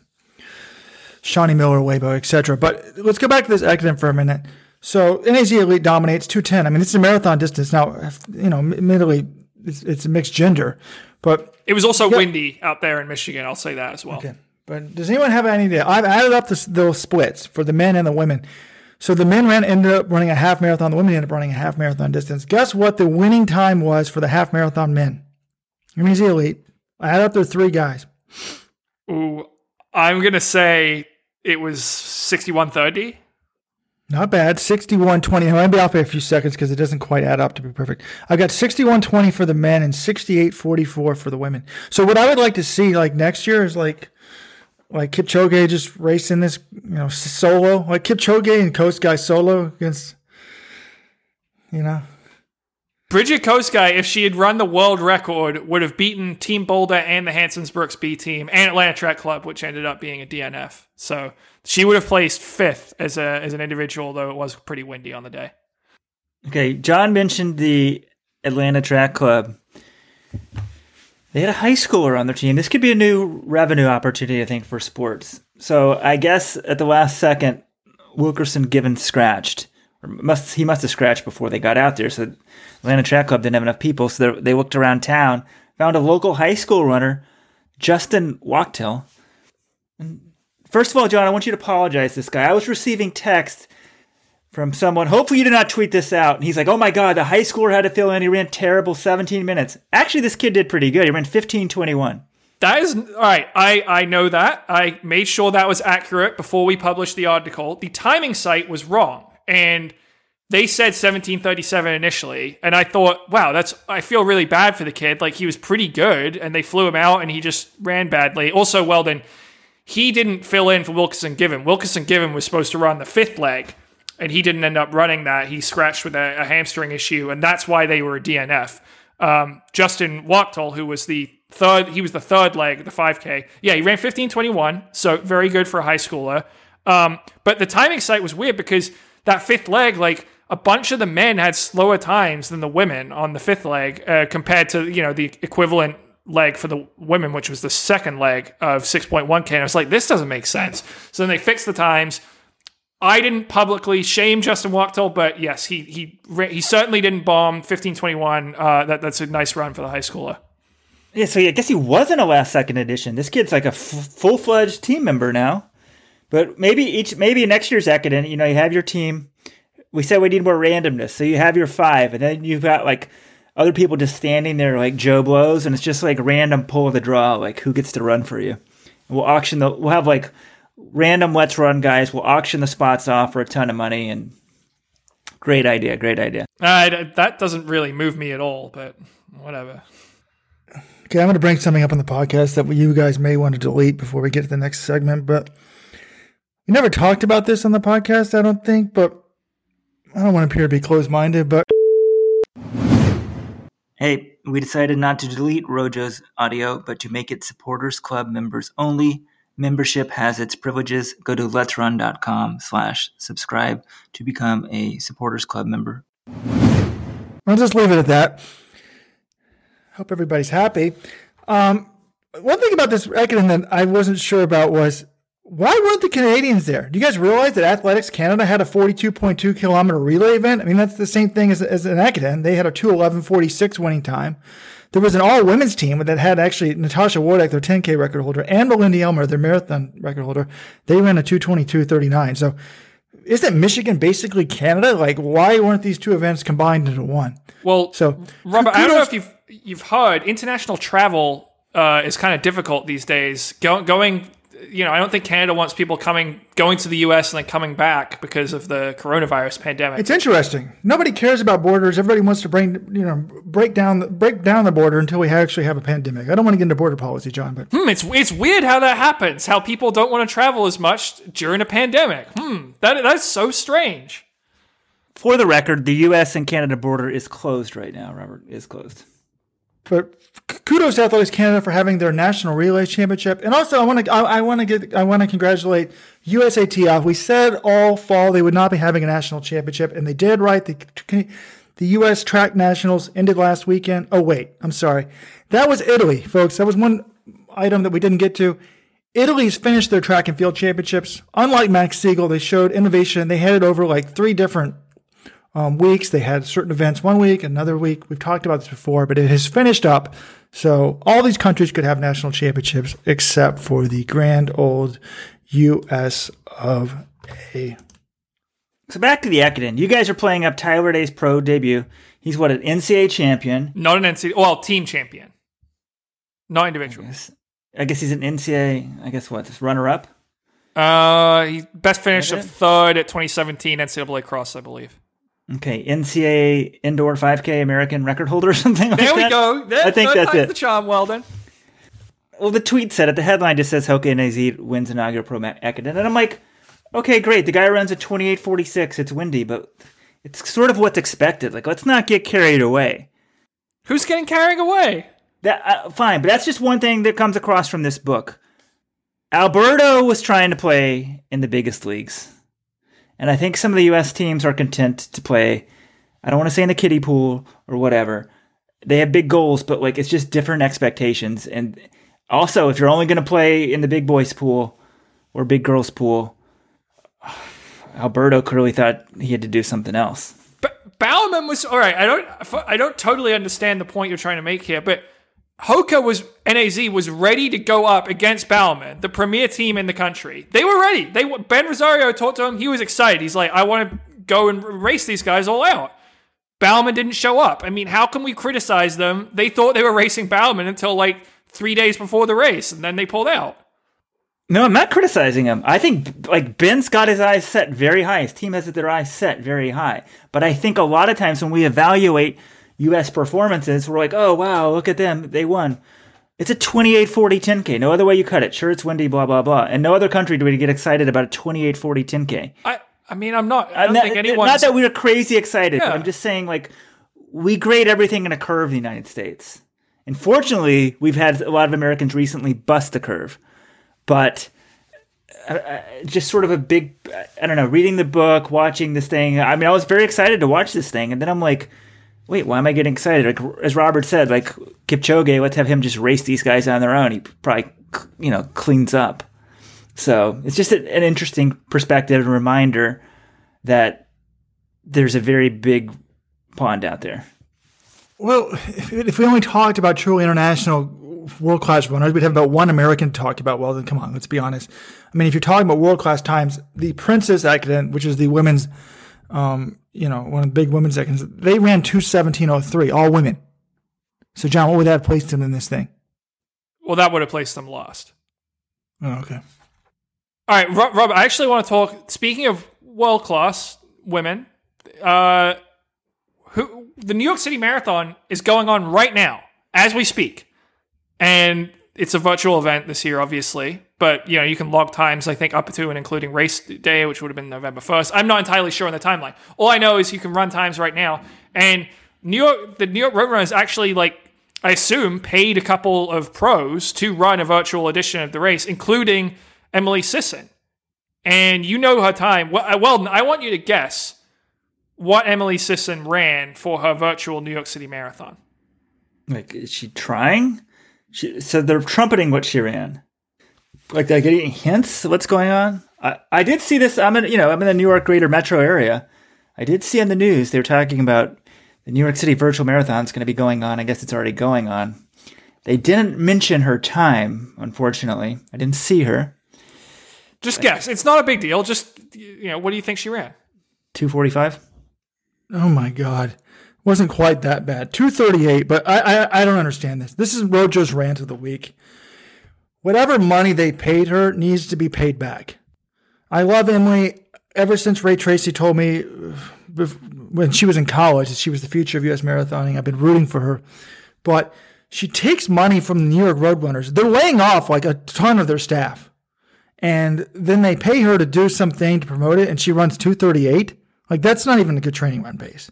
Shaunae Miller, Weibo, etc. But let's go back to this Ekiden for a minute. So NAZ Elite dominates 210. I mean, it's a marathon distance. Now, you know, admittedly, it's, it's a mixed gender, but
It was also windy out there in Michigan. I'll say that as well.
Okay. But does anyone have any idea? I've added up this, those splits for the men and the women. So the men ran ended up running a half marathon. The women ended up running a half marathon distance. Guess what the winning time was for the half marathon men? Here's the elite. I added up their three guys.
Ooh, I'm gonna say it was 61:30.
Not bad. 61.20. I might be off by a few seconds because it doesn't quite add up to be perfect. I've got 61.20 for the men and 68.44 for the women. So what I would like to see like next year is like like Kipchoge just racing this, you know, solo, like Kipchoge and Kosgei solo against, you know,
Brigid Kosgei, if she had run the world record, would have beaten Team Boulder and the Hansons Brooks B team and Atlanta Track Club, which ended up being a DNF. So she would have placed fifth as a as an individual, though it was pretty windy on the day.
Okay, John mentioned the Atlanta Track Club. They had a high schooler on their team. This could be a new revenue opportunity, I think, for sports. So I guess at the last second, Wilkerson Given scratched. Or must he must have scratched before they got out there. So Atlanta Track Club didn't have enough people, so they looked around town, found a local high school runner, Justin Wachtel. First of all, John, I want you to apologize to this guy. I was receiving text from someone. Hopefully, you did not tweet this out. And he's like, "Oh my god, the high schooler had to fill in. He ran terrible 17 minutes. Actually, this kid did pretty good. He ran 15:21.
That is all right. I I know that. I made sure that was accurate before we published the article. The timing site was wrong, and they said 1737 initially, and I thought, wow, that's I feel really bad for the kid. Like he was pretty good, and they flew him out, and he just ran badly. Also, Weldon, he didn't fill in for Wilkerson Given. Wilkerson Given was supposed to run the fifth leg, and he didn't end up running that. He scratched with a, a hamstring issue, and that's why they were a DNF. Um, Justin Wachtel, who was the third, he was the third leg, the 5K. Yeah, he ran 15:21, so very good for a high schooler. Um, but the timing site was weird because that fifth leg, like a bunch of the men had slower times than the women on the fifth leg uh, compared to you know the equivalent leg for the women, which was the second leg of 6.1K. And I was like, this doesn't make sense. So then they fixed the times. I didn't publicly shame Justin Wachtel, but yes, he he he certainly didn't bomb 1521. Uh, that that's a nice run for the high schooler.
Yeah, so I guess he wasn't a last second addition. This kid's like a f- full fledged team member now. But maybe each maybe next year's academic, you know, you have your team. We said we need more randomness, so you have your five, and then you've got like other people just standing there like Joe blows, and it's just like random pull of the draw, like who gets to run for you. We'll auction the. We'll have like random let's run guys. We'll auction the spots off for a ton of money, and great idea, great idea.
Uh, that doesn't really move me at all, but whatever.
Okay, I'm going to bring something up on the podcast that you guys may want to delete before we get to the next segment. But we never talked about this on the podcast, I don't think. But I don't want to appear to be closed minded. But
Hey, we decided not to delete Rojo's audio, but to make it supporters club members only. Membership has its privileges. Go to letsrun.com slash subscribe to become a supporters club member.
I'll just leave it at that. Hope everybody's happy. Um, one thing about this reckoning that I wasn't sure about was why weren't the Canadians there? Do you guys realize that Athletics Canada had a 42.2 kilometer relay event? I mean, that's the same thing as, as an Ekiden. They had a 211.46 winning time. There was an all women's team that had actually Natasha Wodak, their 10K record holder, and Malindi Elmore, their marathon record holder. They ran a 222.39. So isn't Michigan basically Canada? Like, why weren't these two events combined into one?
Well,
So,
Robert, I don't know if you've you've heard international travel uh, is kind of difficult these days. Go, going, you know, I don't think Canada wants people coming going to the U.S. and then coming back because of the coronavirus pandemic.
It's interesting. Nobody cares about borders. Everybody wants to bring, you know, break down the, break down the border until we actually have a pandemic. I don't want to get into border policy, John, but
Hmm, it's it's weird how that happens. How people don't want to travel as much during a pandemic. Hmm, that that's so strange.
For the record, the U.S. and Canada border is closed right now. Robert is closed.
But kudos to Athletics Canada for having their national relay championship, and also I want to I, I want to get I want to congratulate USATF. We said all fall they would not be having a national championship, and they did. Right, the the U.S. Track Nationals ended last weekend. Oh wait, I'm sorry, that was Italy, folks. That was one item that we didn't get to. Italy's finished their track and field championships. Unlike Max Siegel, they showed innovation. They headed over like three different um, weeks. They had certain events one week, another week. We've talked about this before, but it has finished up. So all these countries could have national championships except for the grand old U.S. of A.
So back to the Ekiden. You guys are playing up Tyler Day's pro debut. He's what an NCAA champion.
Not an NCAA, well, team champion, not individual.
I guess, I guess he's an NCAA. I guess what this runner up.
Uh, he best finish of third at 2017 NCAA cross, I believe.
Okay, NCAA indoor 5K American record holder or something like that.
There we
that?
go. There,
I think that's it.
The charm, Weldon.
Well, the tweet said it. The headline just says Hoka NAZ wins inaugural Pro Ekiden. And I'm like, okay, great. The guy runs at 28.46. It's windy, but it's sort of what's expected. Like, let's not get carried away.
Who's getting carried away?
That uh, Fine, but that's just one thing that comes across from this book. Alberto was trying to play in the biggest leagues. And I think some of the U.S. teams are content to play, I don't want to say in the kiddie pool or whatever. They have big goals, but like it's just different expectations. And also, if you're only going to play in the big boys pool or big girls pool, Alberto clearly thought he had to do something else.
But Bowerman was all right. I don't. I don't totally understand the point you're trying to make here, but Hoka was NAZ was ready to go up against Bowerman, the premier team in the country. They were ready. They Ben Rosario talked to him. He was excited. He's like, I want to go and race these guys all out. Bowerman didn't show up. I mean, how can we criticize them? They thought they were racing Bowerman until like three days before the race, and then they pulled out.
No, I'm not criticizing him. I think like Ben's got his eyes set very high. His team has their eyes set very high. But I think a lot of times when we evaluate U.S. performances, we're like, oh wow, look at them, they won. It's a 28-40 10K. No other way you cut it. Sure, it's windy, blah blah blah. And no other country do we get excited about a 28-40 10K.
I. I mean, I'm not. I don't
not,
think anyone.
Not that we were crazy excited,
Yeah.
but I'm just saying like we grade everything in a curve in the United States. And fortunately, we've had a lot of Americans recently bust the curve. But uh, uh, just sort of a big, I don't know, reading the book, watching this thing. I mean, I was very excited to watch this thing. And then I'm like, wait, why am I getting excited? Like, as Robert said, like Kipchoge, let's have him just race these guys on their own. He probably, you know, cleans up. So it's just an interesting perspective and reminder that there's a very big pond out there.
Well, if, if we only talked about truly international world class runners, we'd have about one American to talk about. Well, then come on, let's be honest. I mean, if you're talking about world class times, the Princess Ekiden, which is the women's, um, you know, one of the big women's seconds, they ran 217.03, all women. So, John, what would that have placed them in this thing?
well, that would have placed them lost.
Oh, okay.
All right, Rob, Rob, I actually want to talk. Speaking of world class women, uh, who the New York City Marathon is going on right now as we speak, and it's a virtual event this year, obviously. But you know, you can log times. I think up to and including race day, which would have been November first. I'm not entirely sure on the timeline. All I know is you can run times right now, and New York, the New York Roadrunners actually like. I assume paid a couple of pros to run a virtual edition of the race, including Emily Sisson. And you know her time. Well, uh, I want you to guess what Emily Sisson ran for her virtual New York City Marathon.
Like, is she trying? She, so they're trumpeting what she ran. Like, did I get any hints? of What's going on? I, I did see this. I'm in, you know, I'm in the New York greater metro area. I did see on the news they were talking about the New York City Virtual Marathon is going to be going on. I guess it's already going on. They didn't mention her time, unfortunately. I didn't see her.
Just guess. It's not a big deal. Just, you know, what do you think she ran?
245?
Oh my God. Wasn't quite that bad. 238, but I, I, I don't understand this. This is Rojo's rant of the week. Whatever money they paid her needs to be paid back. I love Emily. Ever since Ray Treacy told me uh, when she was in college that she was the future of U.S. marathoning, I've been rooting for her. But she takes money from the New York Roadrunners. They're laying off like a ton of their staff. And then they pay her to do something to promote it, and she runs 238. Like, that's not even a good training run pace.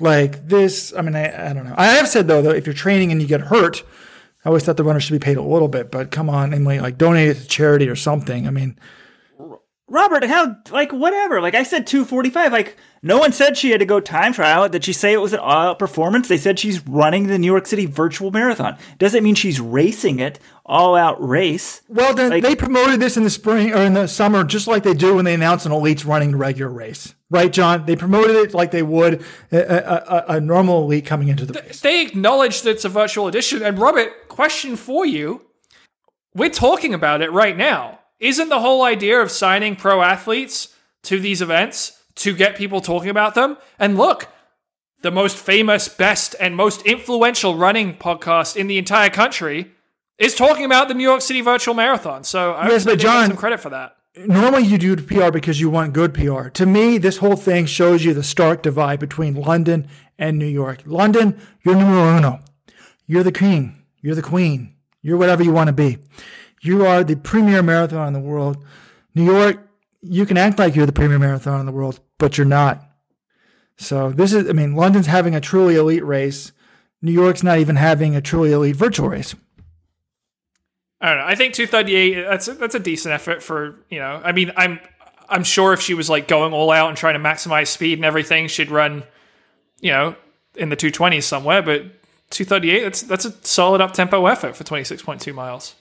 Like this, I mean, I, I don't know. I have said though, though, if you're training and you get hurt, I always thought the runner should be paid a little bit, but come on, Emily, like donate it to charity or something. I mean,
Robert, how like whatever. Like I said, two forty five. Like no one said she had to go time trial. Did she say it was an all out performance? They said she's running the New York City Virtual Marathon. Doesn't mean she's racing it all out race.
well, then
Like-
they promoted this in the spring or in the summer, just like they do when they announce an elite's running regular race, right, John? They promoted it like they would a, a, a, a normal elite coming into the race.
They acknowledge that it's a virtual edition. And Robert, question for you. We're talking about it right now. Isn't the whole idea of signing pro athletes to these events to get people talking about them? And look, the most famous, best, and most influential running podcast in the entire country is talking about the New York City Virtual Marathon. So I
Yes,
would give
John-
some credit for that.
Normally you do PR because you want good PR. To me, this whole thing shows you the stark divide between London and New York. London, you're numero uno. You're the king. You're the queen. You're whatever you want to be. You are the premier marathon in the world. New York, you can act like you're the premier marathon in the world, but you're not. So this is, I mean, London's having a truly elite race. New York's not even having a truly elite virtual race.
I don't know. I think 238. That's a, that's a decent effort for you know. I mean, I'm I'm sure if she was like going all out and trying to maximize speed and everything, she'd run, you know, in the 220s somewhere. But 238. That's that's a solid up tempo effort for 26.2 miles.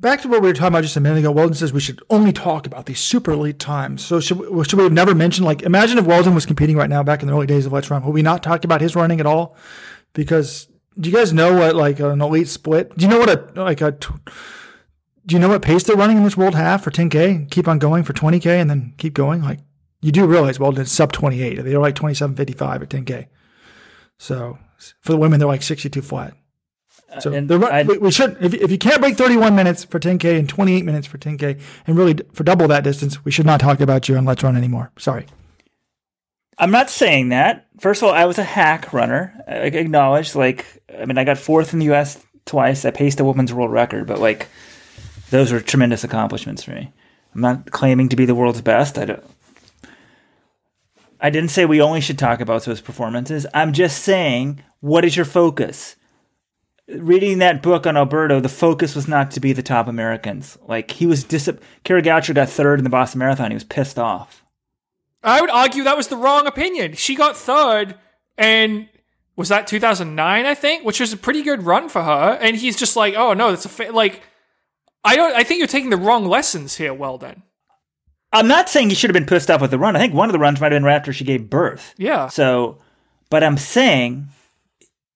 back to what we were talking about just a minute ago. Weldon says we should only talk about these super elite times. So should we, should we have never mentioned like imagine if Weldon was competing right now back in the early days of Let's Run? Would we not talk about his running at all? Because do you guys know what like an elite split? Do you know what a like a do you know what pace they're running in this world half for 10k? Keep on going for 20k and then keep going. Like you do realize Weldon is sub 28. They're like 27.55 at 10k. So for the women, they're like 62 flat. Uh, so
and
they're, we, we should if, if you can't break 31 minutes for 10k and 28 minutes for 10k and really for double that distance, we should not talk about you on Let's Run anymore. Sorry.
I'm not saying that. First of all, I was a hack runner. I acknowledge, like, I mean, I got fourth in the U.S. twice. I paced a woman's world record, but like, those were tremendous accomplishments for me. I'm not claiming to be the world's best. I don't. I didn't say we only should talk about those performances. I'm just saying, what is your focus? Reading that book on Alberto, the focus was not to be the top Americans. Like he was dis. Goucher got third in the Boston Marathon. He was pissed off.
I would argue that was the wrong opinion. She got third, and was that 2009? I think, which was a pretty good run for her. And he's just like, oh no, that's a fa-. like. I don't. I think you're taking the wrong lessons here. Well done.
I'm not saying he should have been pissed off with the run. I think one of the runs might have been right after she gave birth.
Yeah.
So, but I'm saying,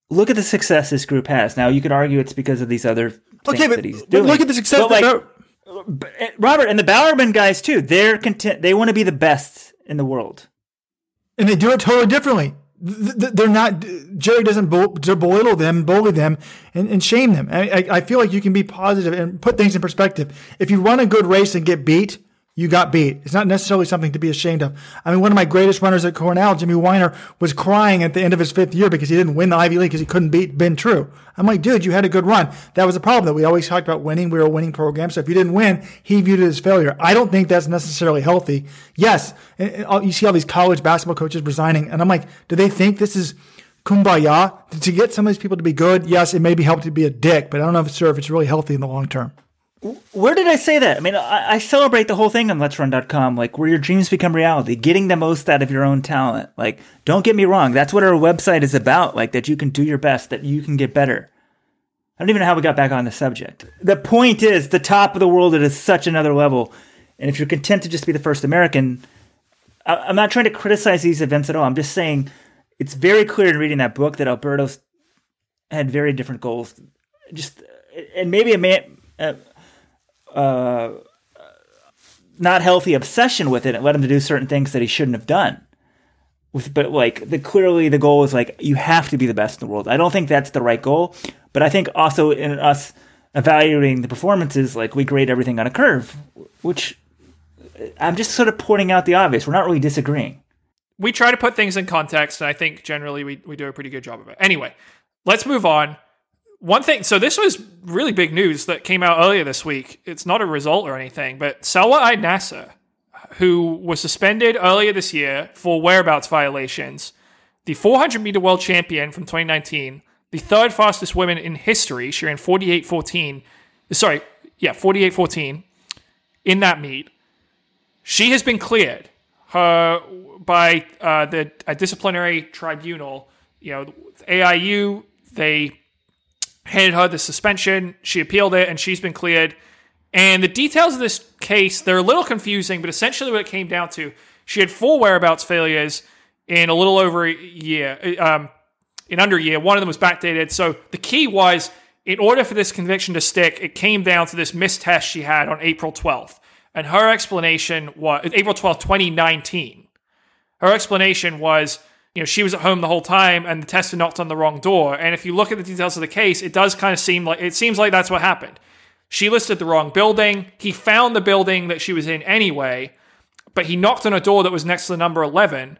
look at the success this group has. Now, you could argue it's because of these other things
Okay, but,
that he's
but
doing.
look at the success.
But, like, Robert and the Bowerman guys too. They're content. They want to be the best in the world.
and they do it totally differently. Th- th- They're not. Jerry doesn't bel- belittle them, bully them, and, and shame them. I, I feel like you can be positive and put things in perspective. If you run a good race and get beat, you got beat. It's not necessarily something to be ashamed of. I mean, one of my greatest runners at Cornell, Jimmy Weiner, was crying at the end of his fifth year because he didn't win the Ivy League because he couldn't beat Ben True. I'm like, dude, you had a good run. That was a problem that we always talked about winning. We were a winning program. So if you didn't win, he viewed it as failure. I don't think that's necessarily healthy. Yes, eh, eh, and- and you see all these college basketball coaches resigning, and I'm like, do they think this is kumbaya to get some of these people to be good? Yes, it may be helped to be a dick, but I don't know if it's sure if it's really healthy in the long term.
Where did I say that? I mean, I, I celebrate the whole thing on Let'sRun.com, like where your dreams become reality, getting the most out of your own talent. Like, don't get me wrong, that's what our website is about. Like that you can do your best, that you can get better. I don't even know how we got back on the subject. The point is, the top of the world it is such another level, and if you're content to just be the first American, I, I'm not trying to criticize these events at all. I'm just saying it's very clear in reading that book that Alberto's had very different goals. Just and maybe a man. Uh, uh, not healthy obsession with it and led him to do certain things that he shouldn't have done. With, but like the clearly the goal is like you have to be the best in the world. I don't think that's the right goal, but I think also in us evaluating the performances, like we grade everything on a curve, which I'm just sort of pointing out the obvious. We're not really disagreeing.
we try to put things in context, and I think generally we, we do a pretty good job of it. Anyway, let's move on. One thing, so this was really big news that came out earlier this week. It's not a result or anything, but Salwa Eid Naser, who was suspended earlier this year for whereabouts violations, the 400 meter world champion from 2019, the third fastest woman in history. She ran 48.14. Sorry, yeah, 48.14 in that meet. She has been cleared her by uh, the a disciplinary tribunal. You know, AIU they handed her the suspension. She appealed it, and she's been cleared. And the details of this case they're a little confusing, but essentially what it came down to, she had four whereabouts failures in a little over a year, um, in under a year. One of them was backdated. So the key was, in order for this conviction to stick, it came down to this missed test she had on April 12th. And her explanation was April 12th, 2019. Her explanation was, you know, she was at home the whole time and the tester knocked on the wrong door. And if you look at the details of the case, it does kind of seem like it seems like that's what happened. She listed the wrong building. He found the building that she was in anyway, but he knocked on a door that was next to the number 11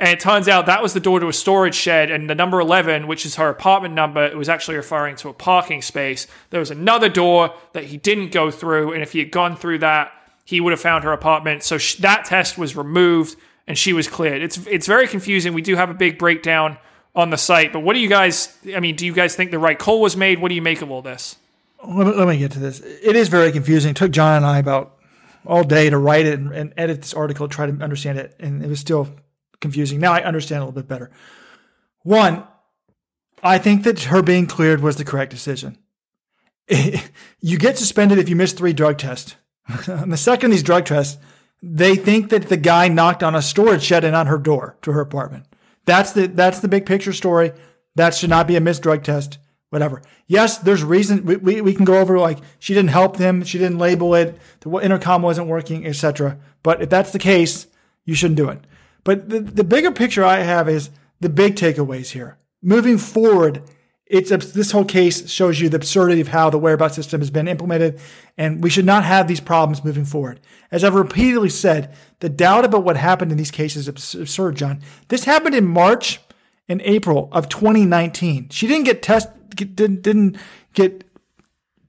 and it turns out that was the door to a storage shed, and the number 11, which is her apartment number, it was actually referring to a parking space. There was another door that he didn't go through, and if he had gone through that, he would have found her apartment. So sh- that test was removed, and she was cleared. It's it's very confusing. We do have a big breakdown on the site, but what do you guys? I mean, do you guys think the right call was made? What do you make of all this?
Let me, let me get to this. It is very confusing. It took John and I about all day to write it and, and edit this article, try to understand it, and it was still confusing. Now I understand a little bit better. One, I think that her being cleared was the correct decision. you get suspended if you miss three drug tests. on the second of these drug tests, they think that the guy knocked on a storage shed and on her door to her apartment. That's the that's the big picture story. That should not be a missed drug test. Whatever. Yes, there's reason we, we, we can go over like she didn't help them, she didn't label it, the intercom wasn't working, etc. But if that's the case, you shouldn't do it. But the, the bigger picture I have is the big takeaways here. Moving forward, it's this whole case shows you the absurdity of how the whereabouts system has been implemented, and we should not have these problems moving forward. As I've repeatedly said, the doubt about what happened in these cases is absurd, John. This happened in March and April of 2019. She didn't get test didn't didn't get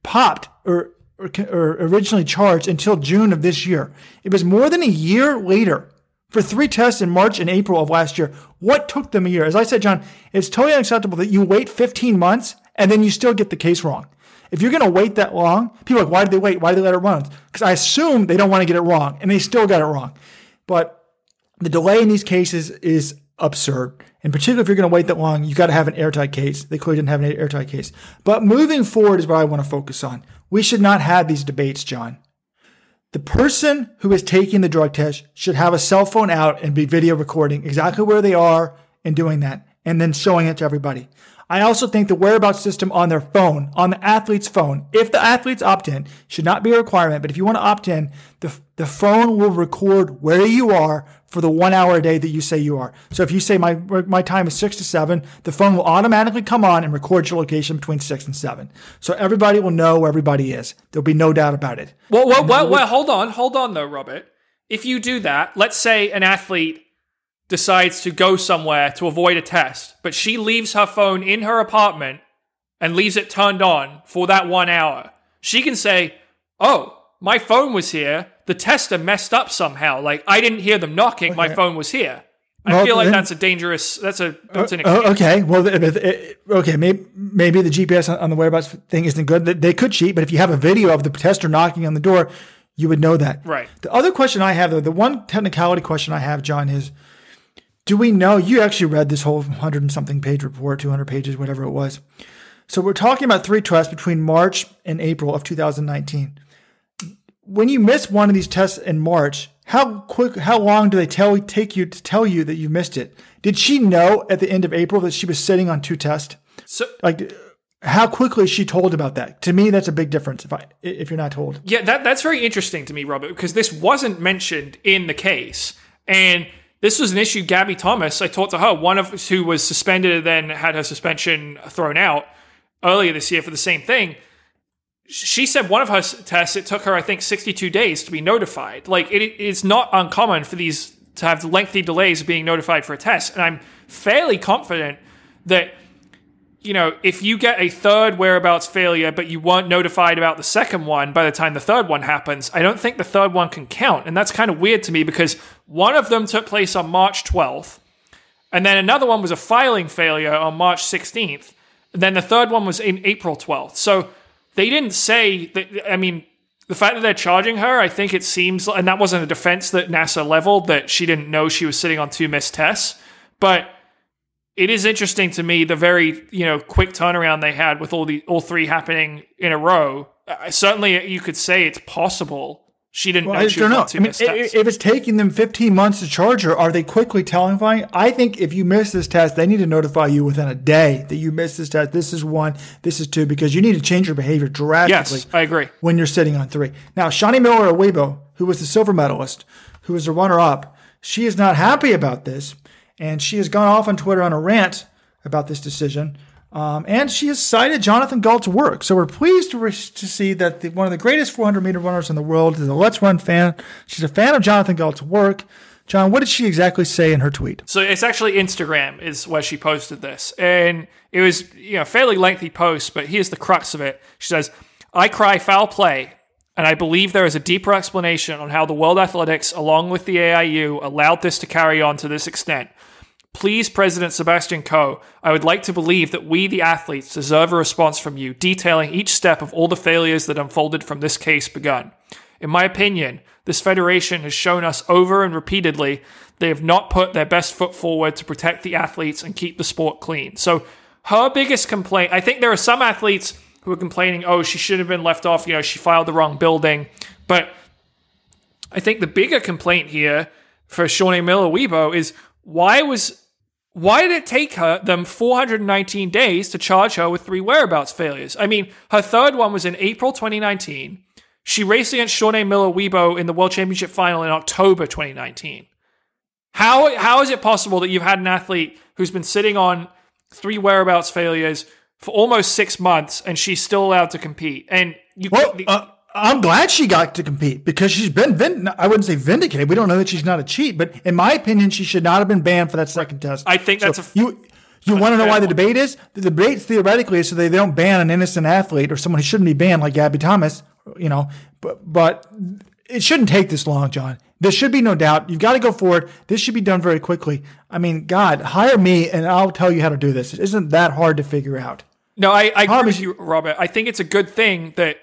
popped or, or, or originally charged until June of this year. It was more than a year later for three tests in March and April of last year. What took them a year? As I said, John, it's totally unacceptable that you wait 15 months and then you still get the case wrong. If you're going to wait that long, people are like, why did they wait? Why did they let it run? Because I assume they don't want to get it wrong, and they still got it wrong. But the delay in these cases is absurd. And particularly if you're going to wait that long, you've got to have an airtight case. They clearly didn't have an airtight case. But moving forward is what I want to focus on. We should not have these debates, John. The person who is taking the drug test should have a cell phone out and be video recording exactly where they are and doing that and then showing it to everybody. I also think the whereabouts system on their phone, on the athlete's phone, if the athletes opt in, should not be a requirement. But if you want to opt in, the, the phone will record where you are for the one hour a day that you say you are. So if you say my my time is six to seven, the phone will automatically come on and record your location between six and seven. So everybody will know where everybody is. There'll be no doubt about it.
Well, well, well, well hold on, hold on though, Robert. If you do that, let's say an athlete decides to go somewhere to avoid a test, but she leaves her phone in her apartment and leaves it turned on for that one hour. She can say, "Oh, my phone was here. The tester messed up somehow. Like I didn't hear them knocking. Okay. My phone was here. I well, feel like then, that's a dangerous. That's a. That's an
uh, okay. Well, okay. Maybe maybe the GPS on the whereabouts thing isn't good. They could cheat, but if you have a video of the tester knocking on the door, you would know that.
Right.
The other question I have, though, the one technicality question I have, John, is do we know? You actually read this whole hundred and something page report, 200 pages, whatever it was. So we're talking about three tests between March and April of 2019 when you miss one of these tests in March, how quick, how long do they tell take you to tell you that you missed it? Did she know at the end of April that she was sitting on two tests? So, like, how quickly she told about that? To me, that's a big difference. If I if you're not told,
yeah, that that's very interesting to me, Robert, because this wasn't mentioned in the case, and this was an issue. Gabby Thomas, I talked to her, one of us who was suspended and then had her suspension thrown out earlier this year for the same thing she said one of her tests it took her i think 62 days to be notified like it is not uncommon for these to have lengthy delays being notified for a test and i'm fairly confident that you know if you get a third whereabouts failure but you weren't notified about the second one by the time the third one happens i don't think the third one can count and that's kind of weird to me because one of them took place on march 12th And then another one was a filing failure on March 16th. And then the third one was in April 12th. So they didn't say that. I mean, the fact that they're charging her, I think it seems, and that wasn't a defense that Naser leveled that she didn't know she was sitting on two missed tests. But it is interesting to me the very you know quick turnaround they had with all the all three happening in a row. Uh, certainly, you could say it's possible she didn't
Well,
know
I
she was
don't know. I mean, if it's taking them 15 months to charge her, are they quickly testifying? I think if you miss this test, they need to notify you within a day that you missed this test. This is one, this is two, because you need to change your behavior drastically
yes, I agree.
when you're sitting on three. Now, Shaunae Miller-Uibo, who was the silver medalist, who was the runner up, she is not happy about this. And she has gone off on Twitter on a rant about this decision. Um, and she has cited Jonathan Gault's work. So we're pleased to, re- to see that the, one of the greatest 400 meter runners in the world is a Let's Run fan. She's a fan of Jonathan Gault's work. John, what did she exactly say in her tweet?
So it's actually Instagram is where she posted this, and it was you know fairly lengthy post, but here's the crux of it. She says, "I cry foul play." And I believe there is a deeper explanation on how the World Athletics, along with the AIU, allowed this to carry on to this extent. Please, President Sebastian Coe, I would like to believe that we, the athletes, deserve a response from you, detailing each step of all the failures that unfolded from this case begun. In my opinion, this federation has shown us over and repeatedly they have not put their best foot forward to protect the athletes and keep the sport clean. So, her biggest complaint, I think there are some athletes who are complaining, oh, she should have been left off, you know, she filed the wrong building. But I think the bigger complaint here for Shaunae Miller-Uibo is why was why did it take her them 419 days to charge her with three whereabouts failures? I mean, her third one was in April 2019. She raced against Shaunae Miller-Uibo in the World Championship final in October 2019. How how is it possible that you've had an athlete who's been sitting on three whereabouts failures for almost six months and she's still allowed to compete? And you
Well,
the-
uh, I'm glad she got to compete because she's been, vin- I wouldn't say vindicated. We don't know that she's not a cheat, but in my opinion, she should not have been banned for that second test.
I think that's
So
a f-
you. You want to know why the debate is? The debate theoretically is so they don't ban an innocent athlete or someone who shouldn't be banned, like Gabby Thomas. You know, but but it shouldn't take this long, John. There should be no doubt. You've got to go forward. This should be done very quickly. I mean, God, hire me and I'll tell you how to do this. It isn't that hard to figure out.
No, I, I agree with you, Robert. I think it's a good thing that,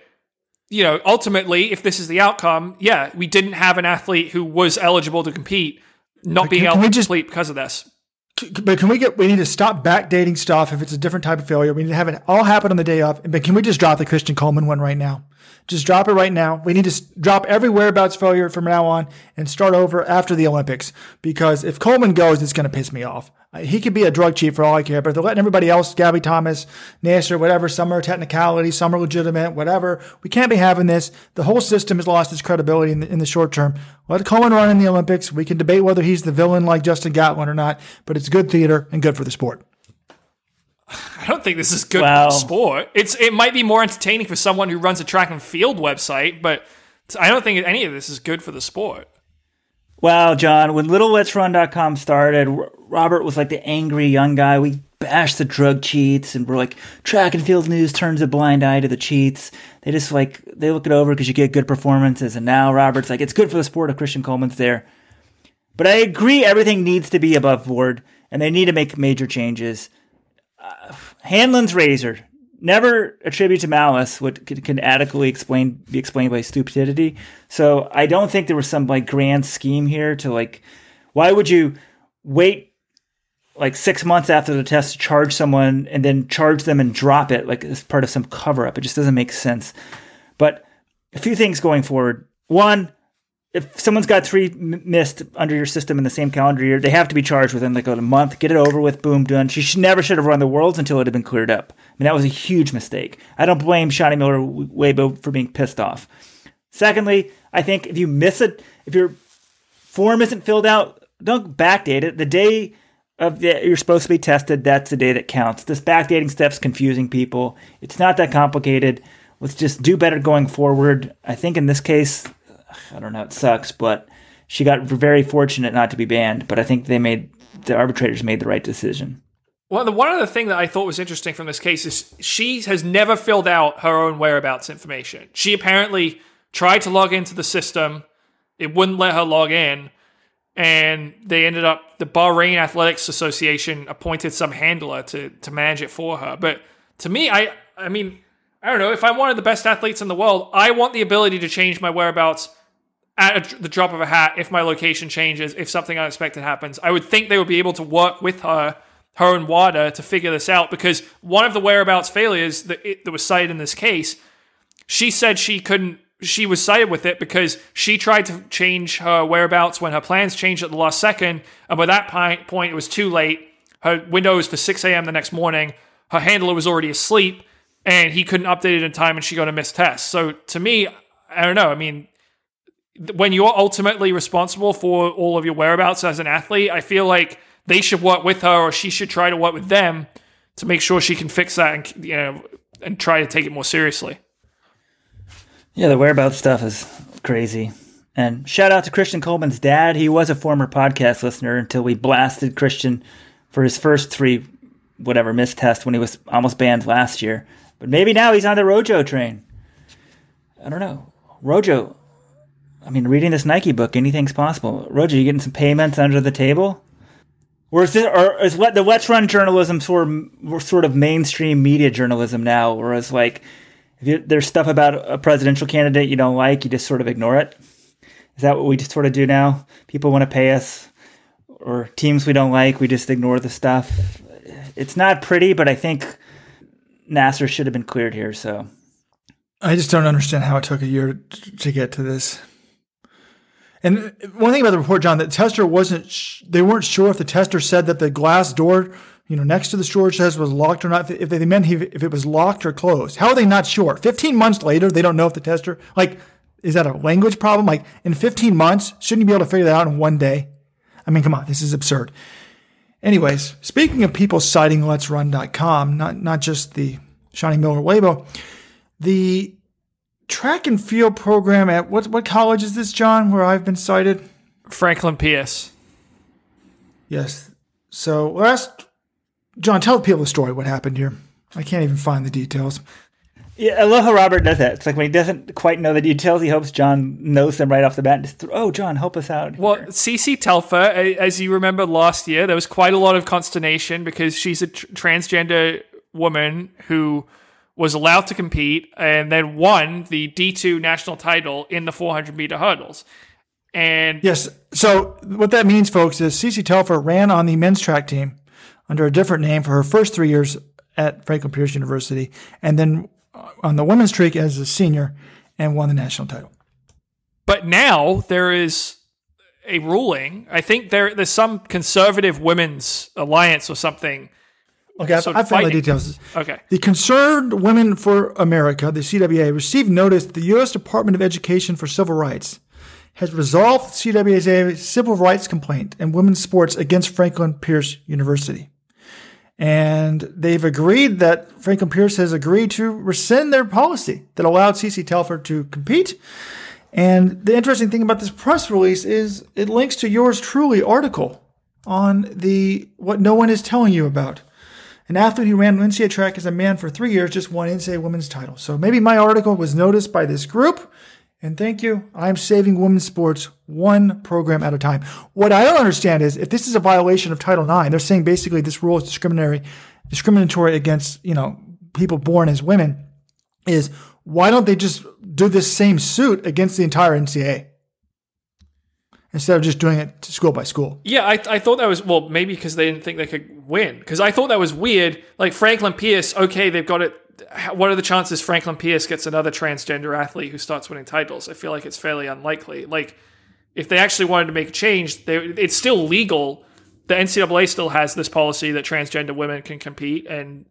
you know, ultimately, if this is the outcome, yeah, we didn't have an athlete who was eligible to compete not being
can
able to
just-
complete because of this.
But can we get? We need to stop backdating stuff if it's a different type of failure. We need to have it all happen on the day of. But can we just drop the Christian Coleman one right now? Just drop it right now. We need to drop every whereabouts failure from now on and start over after the Olympics. Because if Coleman goes, it's going to piss me off. Uh, He could be a drug cheat for all I care, but if they're letting everybody else, Gabby Thomas, Naser, whatever, some are technicality, some are legitimate, whatever. We can't be having this. The whole system has lost its credibility in the, in the short term. Let Cohen run in the Olympics. We can debate whether he's the villain like Justin Gatlin or not, but it's good theater and good for the sport.
I don't think this is good
Wow.
for the sport. It's it might be more entertaining for someone who runs a track and field website, but I don't think any of this is good for the sport.
Wow, John, when LittleLet'sRun.com started, Robert was like the angry young guy. We bashed the drug cheats and we're like, track and field news turns a blind eye to the cheats. They just like, they look it over because you get good performances. And now Robert's like, it's good for the sport if Christian Coleman's there. But I agree, everything needs to be above board and they need to make major changes. Uh, Hanlon's razor, never attribute to malice what can, can adequately explain be explained by stupidity. So I don't think there was some like grand scheme here to like why would you wait like six months after the test to charge someone and then charge them and drop it like as part of some cover up. It just doesn't make sense. But a few things going forward. One, if someone's got three missed under your system in the same calendar year, they have to be charged within like a month. Get it over with. Boom, done. She should, never should have run the worlds until it had been cleared up. I mean, that was a huge mistake. I don't blame Shaunae Miller-Uibo for being pissed off. Secondly, I think if you miss it, if your form isn't filled out, don't backdate it. The day of the you're supposed to be tested, that's the day that counts. This backdating step's confusing people. It's not that complicated. Let's just do better going forward. I think in this case, I don't know, it sucks, but she got very fortunate not to be banned. But I think they made the arbitrators made the right decision.
Well, the one other thing that I thought was interesting from this case is she has never filled out her own whereabouts information. She apparently tried to log into the system, it wouldn't let her log in, and they ended up the Bahrain Athletics Association appointed some handler to to manage it for her. But to me, I I mean, I don't know if I'm one of the best athletes in the world, I want the ability to change my whereabouts at a, the drop of a hat if my location changes, if something unexpected happens. I would think they would be able to work with her, her and WADA to figure this out because one of the whereabouts failures that, it, that was cited in this case, she said she couldn't. She was cited with it because she tried to change her whereabouts when her plans changed at the last second, and by that point, point it was too late. Her window was for 6 a.m. the next morning. Her handler was already asleep, and he couldn't update it in time, and she got a missed test. So to me, I don't know. I mean, when you're ultimately responsible for all of your whereabouts as an athlete, I feel like they should work with her or she should try to work with them to make sure she can fix that and you know and try to take it more seriously.
Yeah, the whereabouts stuff is crazy. And shout out to Christian Coleman's dad. He was a former podcast listener until we blasted Christian for his first three, whatever, missed test when he was almost banned last year. But maybe now he's on the Rojo train. I don't know. Rojo, I mean, reading this Nike book, anything's possible. Rojo, you getting some payments under the table? Or is, or is the Let's Run journalism sort of, sort of mainstream media journalism now? Whereas, like, if you, there's stuff about a presidential candidate you don't like, you just sort of ignore it. Is that what we just sort of do now? People want to pay us, or teams we don't like, we just ignore the stuff. It's not pretty, but I think Naser should have been cleared here. So
I just don't understand how it took a year to get to this. And one thing about the report, John, that tester wasn't, sh- they weren't sure if the tester said that the glass door you know, next to the storage test was locked or not. If they meant if it was locked or closed, how are they not sure? 15 months later, they don't know if the tester, like, is that a language problem? Like, in 15 months, shouldn't you be able to figure that out in one day? I mean, come on, this is absurd. Anyways, speaking of people citing Let'sRun.com, not, not just the Shaunae Miller-Uibo, the track and field program at what, what college is this, John, where I've been cited?
Franklin Pierce.
Yes. So last John, tell people the story. What happened here? I can't even find the details.
Yeah, I love how Robert does that. It's like when he doesn't quite know the details, he hopes John knows them right off the bat. And Just oh, John, help us out.
Well, Cece Telfer, as you remember last year, there was quite a lot of consternation because she's a tr- transgender woman who was allowed to compete and then won the D2 national title in the 400 meter hurdles. And
yes, so what that means, folks, is Cece Telfer ran on the men's track team under a different name for her first three years at Franklin Pierce University, and then on the women's streak as a senior and won the national title.
But now there is a ruling. I think there there's some conservative women's alliance or something.
Okay, I, I found the details.
Okay.
The Concerned Women for America, the CWA, received notice that the U.S. Department of Education for Civil Rights has resolved CWA's civil rights complaint in women's sports against Franklin Pierce University. And they've agreed that Franklin Pierce has agreed to rescind their policy that allowed CC Telfer to compete. And the interesting thing about this press release is it links to yours truly article on the what no one is telling you about. An athlete who ran NCAA track as a man for three years just won NCAA women's title. So maybe my article was noticed by this group and thank you. I'm saving women's sports one program at a time. What I don't understand is if this is a violation of Title IX, they're saying basically this rule is discriminatory, discriminatory against, you know, people born as women, is why don't they just do this same suit against the entire NCAA? Instead of just doing it school by school.
Yeah, I, I thought that was, well, maybe because they didn't think they could win. Because I thought that was weird. Like Franklin Pierce, okay, they've got it what are the chances Franklin Pierce gets another transgender athlete who starts winning titles? I feel like it's fairly unlikely. Like, if they actually wanted to make a change, they, it's still legal. The NCAA still has this policy that transgender women can compete, and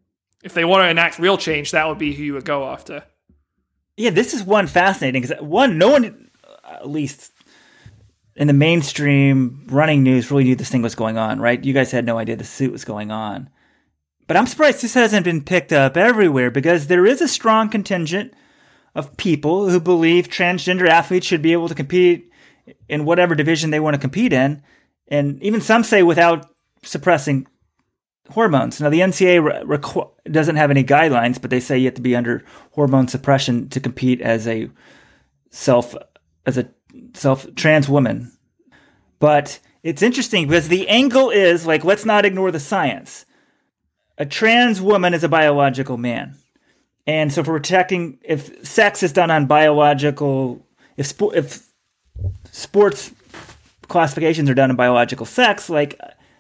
if they want to enact real change, that would be who you would go after.
Yeah, this is one fascinating because one, no one, at least in the mainstream running news, really knew this thing was going on, right? You guys had no idea the suit was going on. But I'm surprised this hasn't been picked up everywhere because there is a strong contingent of people who believe transgender athletes should be able to compete in whatever division they want to compete in. And even some say without suppressing hormones. Now, the NCAA requ- doesn't have any guidelines, but they say you have to be under hormone suppression to compete as a self, as a self trans woman. But it's interesting because the angle is like, let's not ignore the science. A trans woman is a biological man. And so, for protecting, if sex is done on biological, if, if sports classifications are done in biological sex, like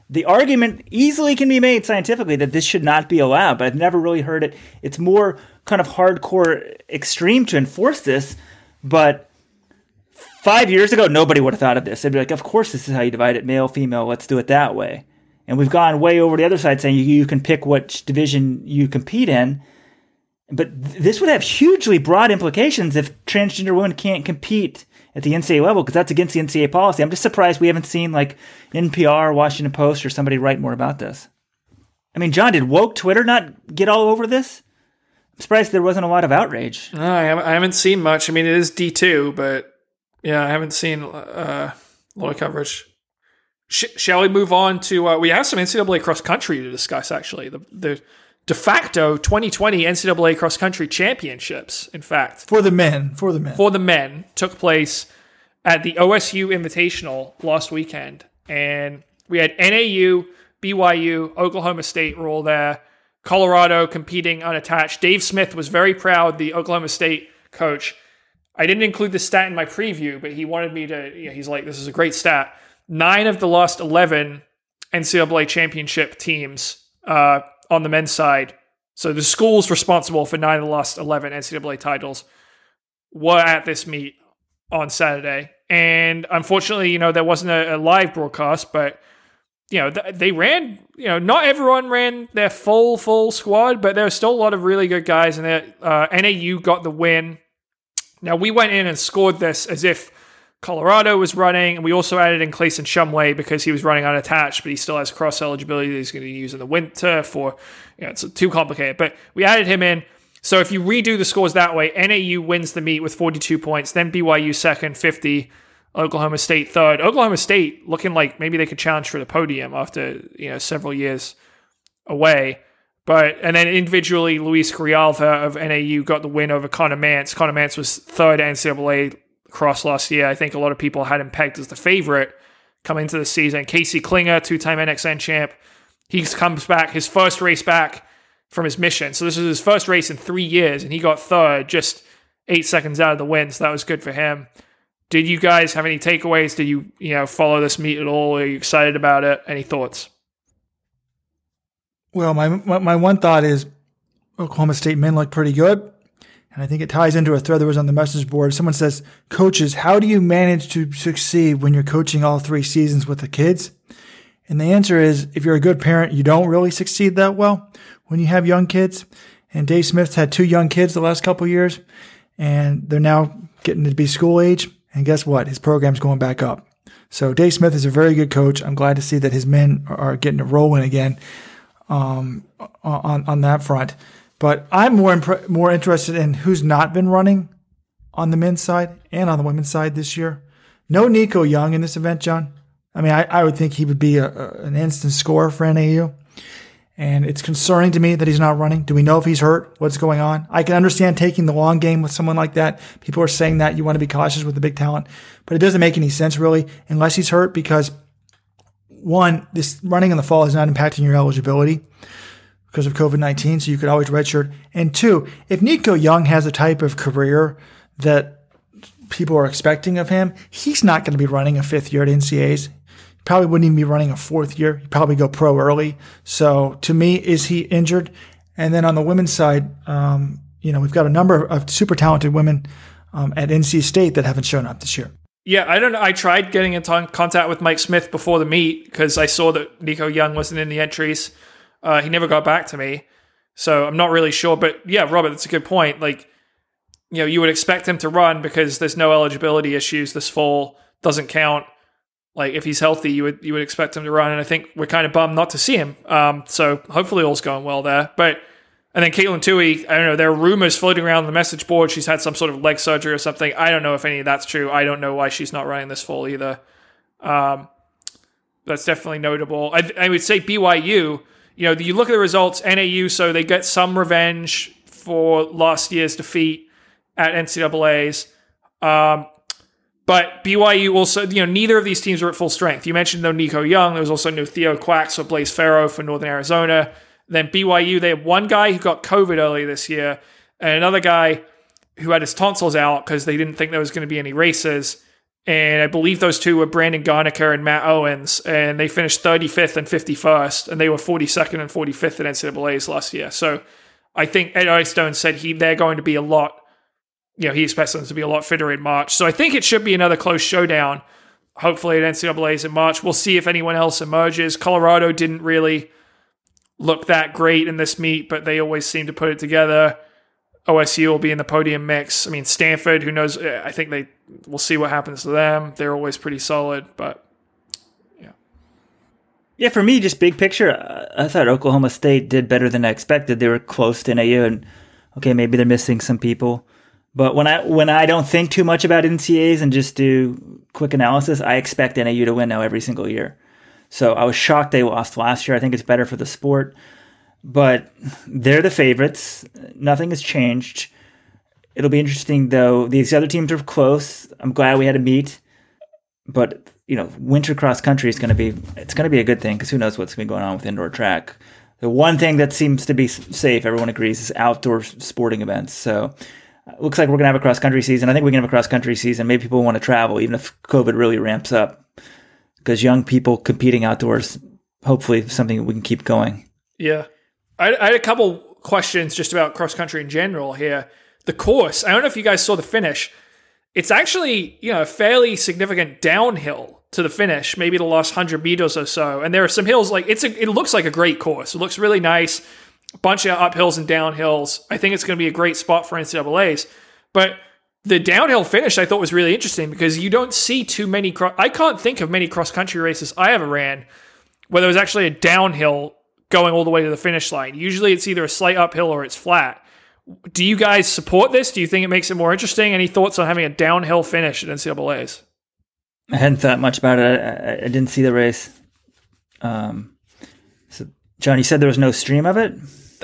the argument easily can be made scientifically that this should not be allowed, but I've never really heard it. It's more kind of hardcore extreme to enforce this, but five years ago, nobody would have thought of this. They'd be like, of course, this is how you divide it male, female, let's do it that way. And we've gone way over the other side saying you, you can pick which division you compete in. But th- this would have hugely broad implications if transgender women can't compete at the NCAA level because that's against the NCAA policy. I'm just surprised we haven't seen like NPR, Washington Post, or somebody write more about this. I mean, John, did woke Twitter not get all over this? I'm surprised there wasn't a lot of outrage.
No, I haven't, seen much. I mean, it is D two, but yeah, I haven't seen uh, a lot of coverage. Sh- shall we move on to? Uh, we have some NCAA cross country to discuss. Actually, the the de facto 2020 NCAA cross country championships. In fact,
For the men, for the men.
for the men took place at the OSU Invitational last weekend, and we had NAU, BYU, Oklahoma State were all there. Colorado competing unattached. Dave Smith was very proud, the Oklahoma State coach. I didn't include the stat in my preview, but he wanted me to. You know, he's like, "This is a great stat." Nine of the last eleven NCAA championship teams uh, on the men's side. So the schools responsible for nine of the last eleven NCAA titles were at this meet on Saturday. And unfortunately, you know, there wasn't a, a live broadcast, but you know, th- they ran, you know, not everyone ran their full, full squad, but there were still a lot of really good guys, and uh, NAU got the win. Now, we went in and scored this as if Colorado was running, and we also added in Clayson Shumway because he was running unattached, but he still has cross eligibility that he's going to use in the winter for, you know, it's too complicated. But we added him in. So if you redo the scores that way, NAU wins the meet with 42 points, then BYU second, 50, Oklahoma State third. Oklahoma State looking like maybe they could challenge for the podium after, you know, several years away. But and then individually, Luis Grijalva of NAU got the win over Conner Mantz. Conner Mantz was third NCAA cross last year. I think a lot of people had him pegged as the favorite coming into the season. Casey Clinger, two-time NXN champ, he comes back his first race back from his mission. So this was his first race in three years, and he got third, just eight seconds out of the win. So that was good for him. Did you guys have any takeaways? Did you you know follow this meet at all? Are you excited about it? Any thoughts?
Well, my, my my one thought is Oklahoma State men look pretty good, and I think it ties into a thread that was on the message board. Someone says, "Coaches, how do you manage to succeed when you're coaching all three seasons with the kids?" And the answer is, if you're a good parent, you don't really succeed that well when you have young kids. And Dave Smith's had two young kids the last couple years, and they're now getting to be school age. And guess what? His program's going back up. So Dave Smith is a very good coach. I'm glad to see that his men are getting to rolling again um, on on that front. But I'm more impre- more interested in who's not been running on the men's side and on the women's side this year. No Nico Young in this event, John. I mean, I, I would think he would be a, a, an instant scorer for NAU. And it's concerning to me that he's not running. Do we know if he's hurt? What's going on? I can understand taking the long game with someone like that. People are saying that you want to be cautious with the big talent, but it doesn't make any sense really unless he's hurt because one, this running in the fall is not impacting your eligibility because of COVID 19. So you could always redshirt. And two, if Nico Young has the type of career that people are expecting of him, he's not going to be running a fifth year at NCAs. He probably wouldn't even be running a fourth year. He'd probably go pro early. So to me, is he injured? And then on the women's side, um, you know, we've got a number of super talented women um, at NC State that haven't shown up this year.
Yeah, I don't know. I tried getting in t- contact with Mike Smith before the meet because I saw that Nico Young wasn't in the entries. Uh, he never got back to me, so I'm not really sure. But yeah, Robert, that's a good point. Like, you know, you would expect him to run because there's no eligibility issues this fall. Doesn't count. Like, if he's healthy, you would you would expect him to run. And I think we're kind of bummed not to see him. Um, so hopefully all's going well there. But and then Katelyn Tuohy, I don't know. There are rumors floating around the message board. She's had some sort of leg surgery or something. I don't know if any of that's true. I don't know why she's not running this fall either. Um, that's definitely notable. I, I would say BYU. You know, you look at the results. NAU, so they get some revenge for last year's defeat at NCAA's. Um, But BYU also, you know, neither of these teams are at full strength. You mentioned though Nico Young. There was also no Theo Quax or Blaise Ferro for Northern Arizona. Then BYU, they had one guy who got COVID early this year, and another guy who had his tonsils out because they didn't think there was going to be any races. And I believe those two were Brandon Garnica and Matt Owens, and they finished 35th and 51st, and they were 42nd and 45th in NCAA's last year. So I think Ed Eyestone said he they're going to be a lot you know, he expects them to be a lot fitter in March. So I think it should be another close showdown. Hopefully at NCAA's in March. We'll see if anyone else emerges. Colorado didn't really look that great in this meet, but they always seem to put it together. OSU will be in the podium mix. I mean, Stanford, who knows? Eh, I think they we'll see what happens to them. They're always pretty solid, but yeah.
Yeah, for me, just big picture, uh, I thought Oklahoma State did better than I expected. They were close to NAU, and okay, maybe they're missing some people. But when I when I don't think too much about NCAAs and just do quick analysis, I expect NAU to win now every single year. So I was shocked they lost last year. I think it's better for the sport, but they're the favorites. Nothing has changed. It'll be interesting though. These other teams are close. I'm glad we had a meet, but you know, winter cross country is going to be it's going to be a good thing because who knows what's going to be going on with indoor track. The one thing that seems to be safe, everyone agrees, is outdoor sporting events. So it looks like we're going to have a cross country season. I think we can have a cross country season. Maybe people want to travel, even if COVID really ramps up, because young people competing outdoors, hopefully, something we can keep going.
Yeah, I, I had a couple questions just about cross country in general here. The course, I don't know if you guys saw the finish. It's actually you know a fairly significant downhill to the finish, maybe the last hundred meters or so. And there are some hills like it's a, it looks like a great course. It looks really nice bunch of uphills and downhills. I think it's going to be a great spot for NCAA's. But the downhill finish I thought was really interesting because you don't see too many. Cro- I can't think of many cross country races I ever ran where there was actually a downhill going all the way to the finish line. Usually it's either a slight uphill or it's flat. Do you guys support this? Do you think it makes it more interesting? Any thoughts on having a downhill finish at NCAA's?
I hadn't thought much about it. I, I didn't see the race. Um, so, John, you said there was no stream of it.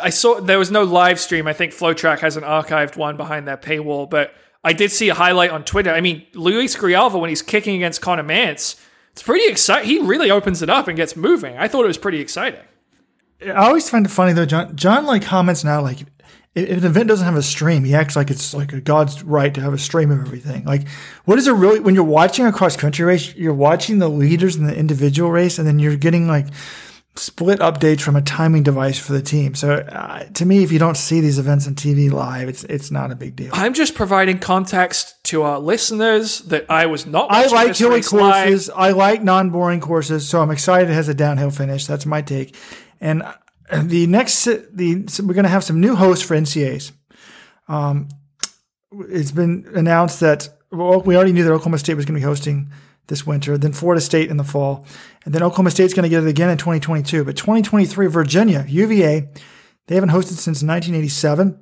I saw there was no live stream. I think FloTrack has an archived one behind that paywall, but I did see a highlight on Twitter. I mean, Luis Grijalva when he's kicking against Conner Mantz, it's pretty exciting. He really opens it up and gets moving. I thought it was pretty exciting.
I always find it funny though, John. John like comments now like if an event doesn't have a stream, he acts like it's like a God's right to have a stream of everything. Like, what is it really when you're watching a cross country race? You're watching the leaders in the individual race, and then you're getting like split updates from a timing device for the team. So uh, to me, if you don't see these events on TV live, it's it's not a big deal.
I'm just providing context to our listeners that I was not.
I like hilly courses. Live. I like non-boring courses, so I'm excited it has a downhill finish. That's my take. And uh, the next, the so we're going to have some new hosts for NCAs. Um, it's been announced that well, we already knew that Oklahoma State was going to be hosting this winter, then Florida State in the fall, and then Oklahoma State's going to get it again in 2022. But 2023, Virginia, UVA, they haven't hosted since 1987.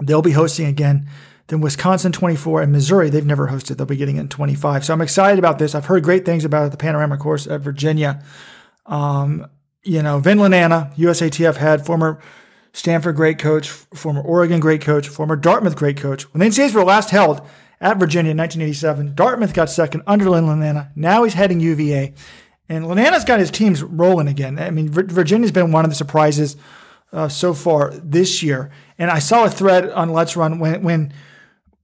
They'll be hosting again. Then Wisconsin 24 and Missouri, they've never hosted. They'll be getting in 25. So I'm excited about this. I've heard great things about the panorama course at Virginia. Um, you know, Vin Lananna, USATF head, former Stanford great coach, former Oregon great coach, former Dartmouth great coach. When the NCAAs were last held, at Virginia in 1987. Dartmouth got second under Vin Lananna. Now he's heading UVA. And Lananna's got his teams rolling again. I mean, Virginia's been one of the surprises uh, so far this year. And I saw a thread on Let's Run when when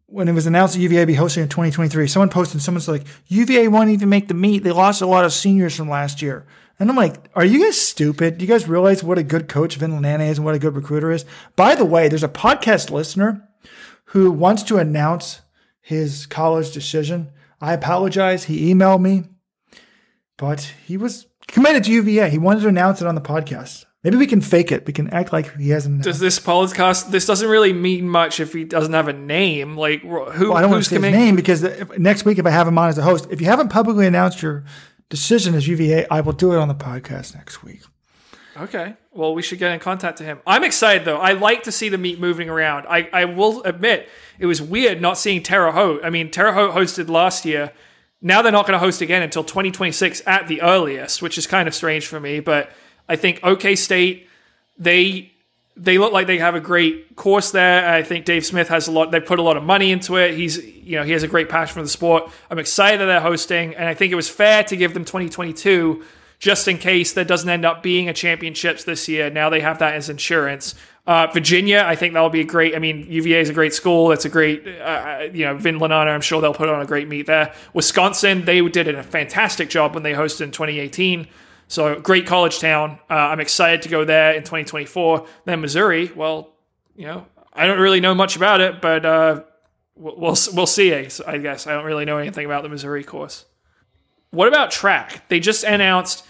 when it was announced that UVA would be hosting in 2023. Someone posted, someone's like, UVA won't even make the meet. They lost a lot of seniors from last year. And I'm like, are you guys stupid? Do you guys realize what a good coach Vin Lananna is and what a good recruiter is? By the way, there's a podcast listener who wants to announce his college decision. I apologize. He emailed me, but he was committed to UVA. He wanted to announce it on the podcast. Maybe we can fake it. We can act like he hasn't.
Does this podcast? This doesn't really mean much if he doesn't have a name. Like who?
Well, I don't want to say his name because the, next week, if I have him on as a host, if you haven't publicly announced your decision as UVA, I will do it on the podcast next week.
Okay. Well, we should get in contact to him. I'm excited though. I like to see the meet moving around. I, I will admit it was weird not seeing Terre Haute. I mean, Terre Haute hosted last year. Now they're not going to host again until 2026 at the earliest, which is kind of strange for me. But I think OK State, they they look like they have a great course there. I think Dave Smith has a lot. They put a lot of money into it. He's, you know, he has a great passion for the sport. I'm excited that they're hosting, and I think it was fair to give them 2022 just in case there doesn't end up being a championships this year. Now they have that as insurance. Uh, Virginia, I think that'll be a great. I mean, UVA is a great school. It's a great, uh, you know, Vin Lananna. I'm sure they'll put on a great meet there. Wisconsin, they did a fantastic job when they hosted in 2018. So great college town. Uh, I'm excited to go there in 2024. Then Missouri, well, you know, I don't really know much about it, but uh, we'll we'll see. I guess I don't really know anything about the Missouri course. What about track? They just announced.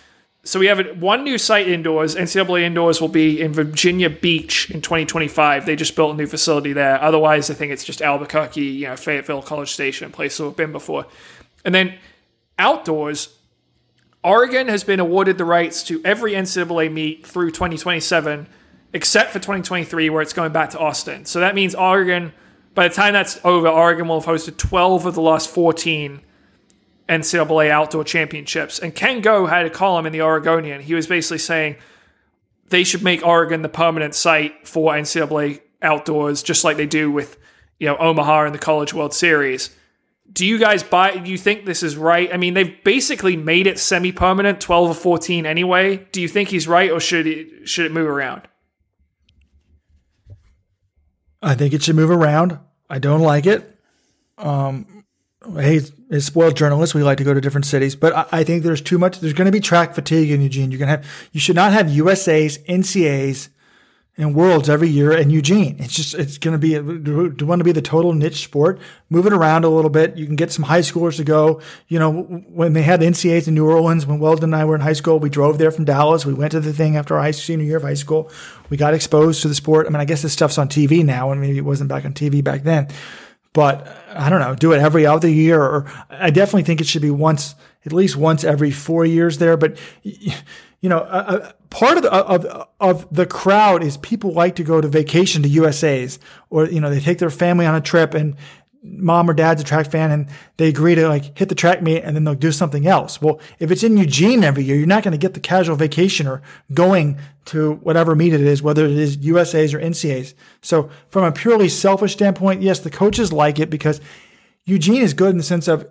So we have one new site indoors. NCAA indoors will be in Virginia Beach in 2025. They just built a new facility there. Otherwise, I think it's just Albuquerque, you know, Fayetteville, College Station, place we've been before. And then outdoors, Oregon has been awarded the rights to every NCAA meet through 2027, except for 2023, where it's going back to Austin. So that means Oregon, by the time that's over, Oregon will have hosted 12 of the last 14 NCAA outdoor championships. And Ken Goe had a column in the Oregonian. He was basically saying they should make Oregon the permanent site for NCAA outdoors, just like they do with you know Omaha and the College World Series. Do you guys buy do you think this is right? I mean they've basically made it semi-permanent 12 or 14 anyway. Do you think he's right or should it should it move around?
I think it should move around. I don't like it. Um hey as spoiled journalists we like to go to different cities but I, I think there's too much there's going to be track fatigue in eugene you're going to have you should not have usas ncas and worlds every year in Eugene. It's just, it's going to be, do you want to be the total niche sport. Move it around a little bit. You can get some high schoolers to go. You know, when they had the NCAs in New Orleans, when Weldon and I were in high school, we drove there from Dallas. We went to the thing after our high senior year of high school. We got exposed to the sport. I mean, I guess this stuff's on TV now, and maybe it wasn't back on TV back then. But I don't know, do it every other year, or I definitely think it should be once, at least once every four years there. But you know, part of the, of, of the crowd is people like to go to vacation to USA's or, you know, they take their family on a trip and mom or dad's a track fan and they agree to like hit the track meet and then they'll do something else. Well, if it's in Eugene every year, you're not going to get the casual vacationer going to whatever meet it is, whether it is USA's or NCA's. So from a purely selfish standpoint, yes, the coaches like it because Eugene is good in the sense of,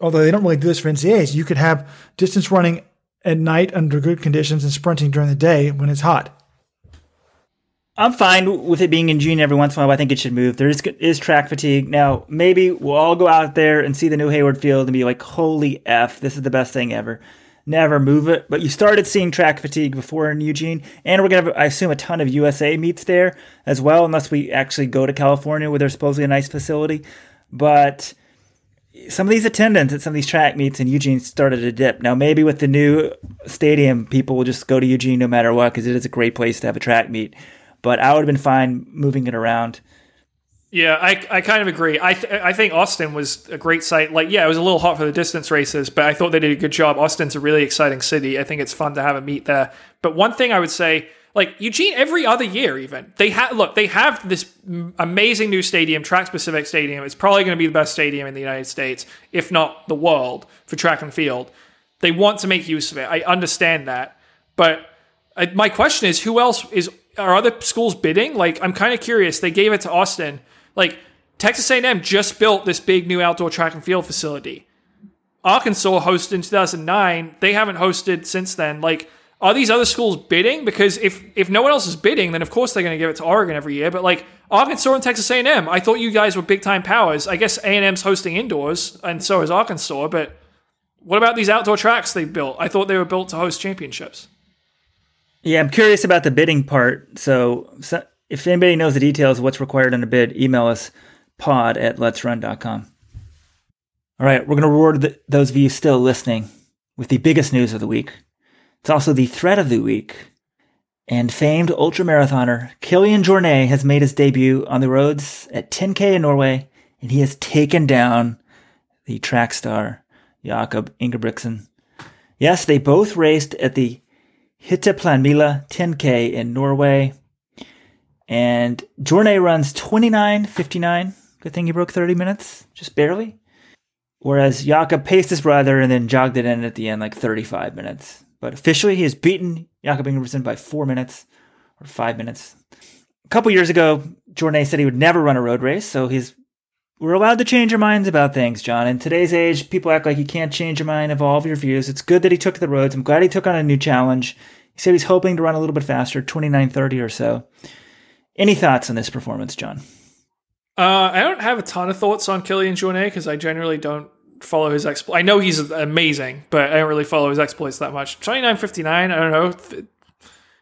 although they don't really do this for NCA's, you could have distance running at night under good conditions and sprinting during the day when it's hot.
I'm fine with it being in June every once in a while. I think it should move. There is, is track fatigue. Now, maybe we'll all go out there and see the new Hayward Field and be like, holy F, this is the best thing ever. Never move it. But you started seeing track fatigue before in Eugene. And we're going to have, I assume, a ton of USA meets there as well, unless we actually go to California where there's supposedly a nice facility. But some of these attendance at some of these track meets in Eugene started to dip. Now, maybe with the new stadium, people will just go to Eugene no matter what because it is a great place to have a track meet. But I would have been fine moving it around.
Yeah, I, I kind of agree. I th- I think Austin was a great site. Like, yeah, it was a little hot for the distance races, but I thought they did a good job. Austin's a really exciting city. I think it's fun to have a meet there. But one thing I would say like Eugene, every other year, even they have look, they have this amazing new stadium, track specific stadium. It's probably going to be the best stadium in the United States, if not the world, for track and field. They want to make use of it. I understand that, but uh, my question is, who else is? Are other schools bidding? Like, I'm kind of curious. They gave it to Austin. Like, Texas A&M just built this big new outdoor track and field facility. Arkansas hosted in 2009. They haven't hosted since then. Like are these other schools bidding? Because if if no one else is bidding, then of course they're going to give it to Oregon every year. But like Arkansas and Texas A&M, I thought you guys were big time powers. I guess A&M's hosting indoors, and so is Arkansas. But what about these outdoor tracks they built? I thought they were built to host championships.
Yeah, I'm curious about the bidding part. So, so if anybody knows the details of what's required in a bid, email us pod at letsrun.com. All right, we're going to reward the, those of you still listening with the biggest news of the week. It's also the threat of the week. And famed ultramarathoner Kilian Jornet has made his debut on the roads at 10K in Norway, and he has taken down the track star Jakob Ingebrigtsen. Yes, they both raced at the Hytteplanmila 10K in Norway. And Jornet runs 29.59. Good thing he broke 30 minutes, just barely. Whereas Jakob paced his brother and then jogged it in at the end like 35 minutes. But officially, he has beaten Jakob Ingebrigtsen by four minutes, or five minutes. A couple years ago, Jornet said he would never run a road race, so he's we're allowed to change our minds about things, John. In today's age, people act like you can't change your mind, evolve your views. It's good that he took the roads. I'm glad he took on a new challenge. He said he's hoping to run a little bit faster, 29:30 or so. Any thoughts on this performance, John?
Uh, I don't have a ton of thoughts on Kilian Jornet because I generally don't follow his exploits. I know he's amazing, but I don't really follow his exploits that much. 29.59, I don't know.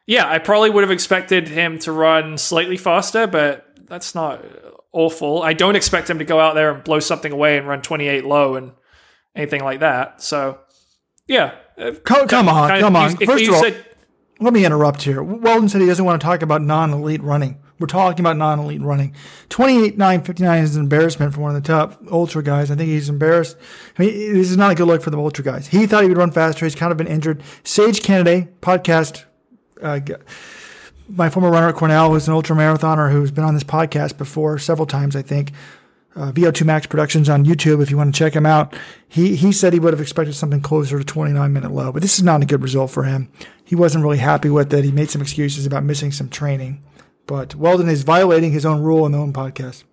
Yeah, I probably would have expected him to run slightly faster, but that's not awful. I don't expect him to go out there and blow something away and run 28 low and anything like that. So, yeah.
Come, come on, come on.
If
First
you
of all,
said,
let me interrupt here. Weldon said he doesn't want to talk about non-elite running. We're talking about non-elite running. 28.959 is an embarrassment for one of the top ultra guys. I think he's embarrassed. I mean, this is not a good look for the ultra guys. He thought he would run faster. He's kind of been injured. Sage Canaday, podcast, uh, my former runner at Cornell, who's an ultra marathoner who's been on this podcast before several times, I think. Uh, VO2 Max Productions on YouTube, if you want to check him out. He he said he would have expected something closer to 29 minute low, but this is not a good result for him. He wasn't really happy with it. He made some excuses about missing some training. But Weldon is violating his own rule in the own podcast.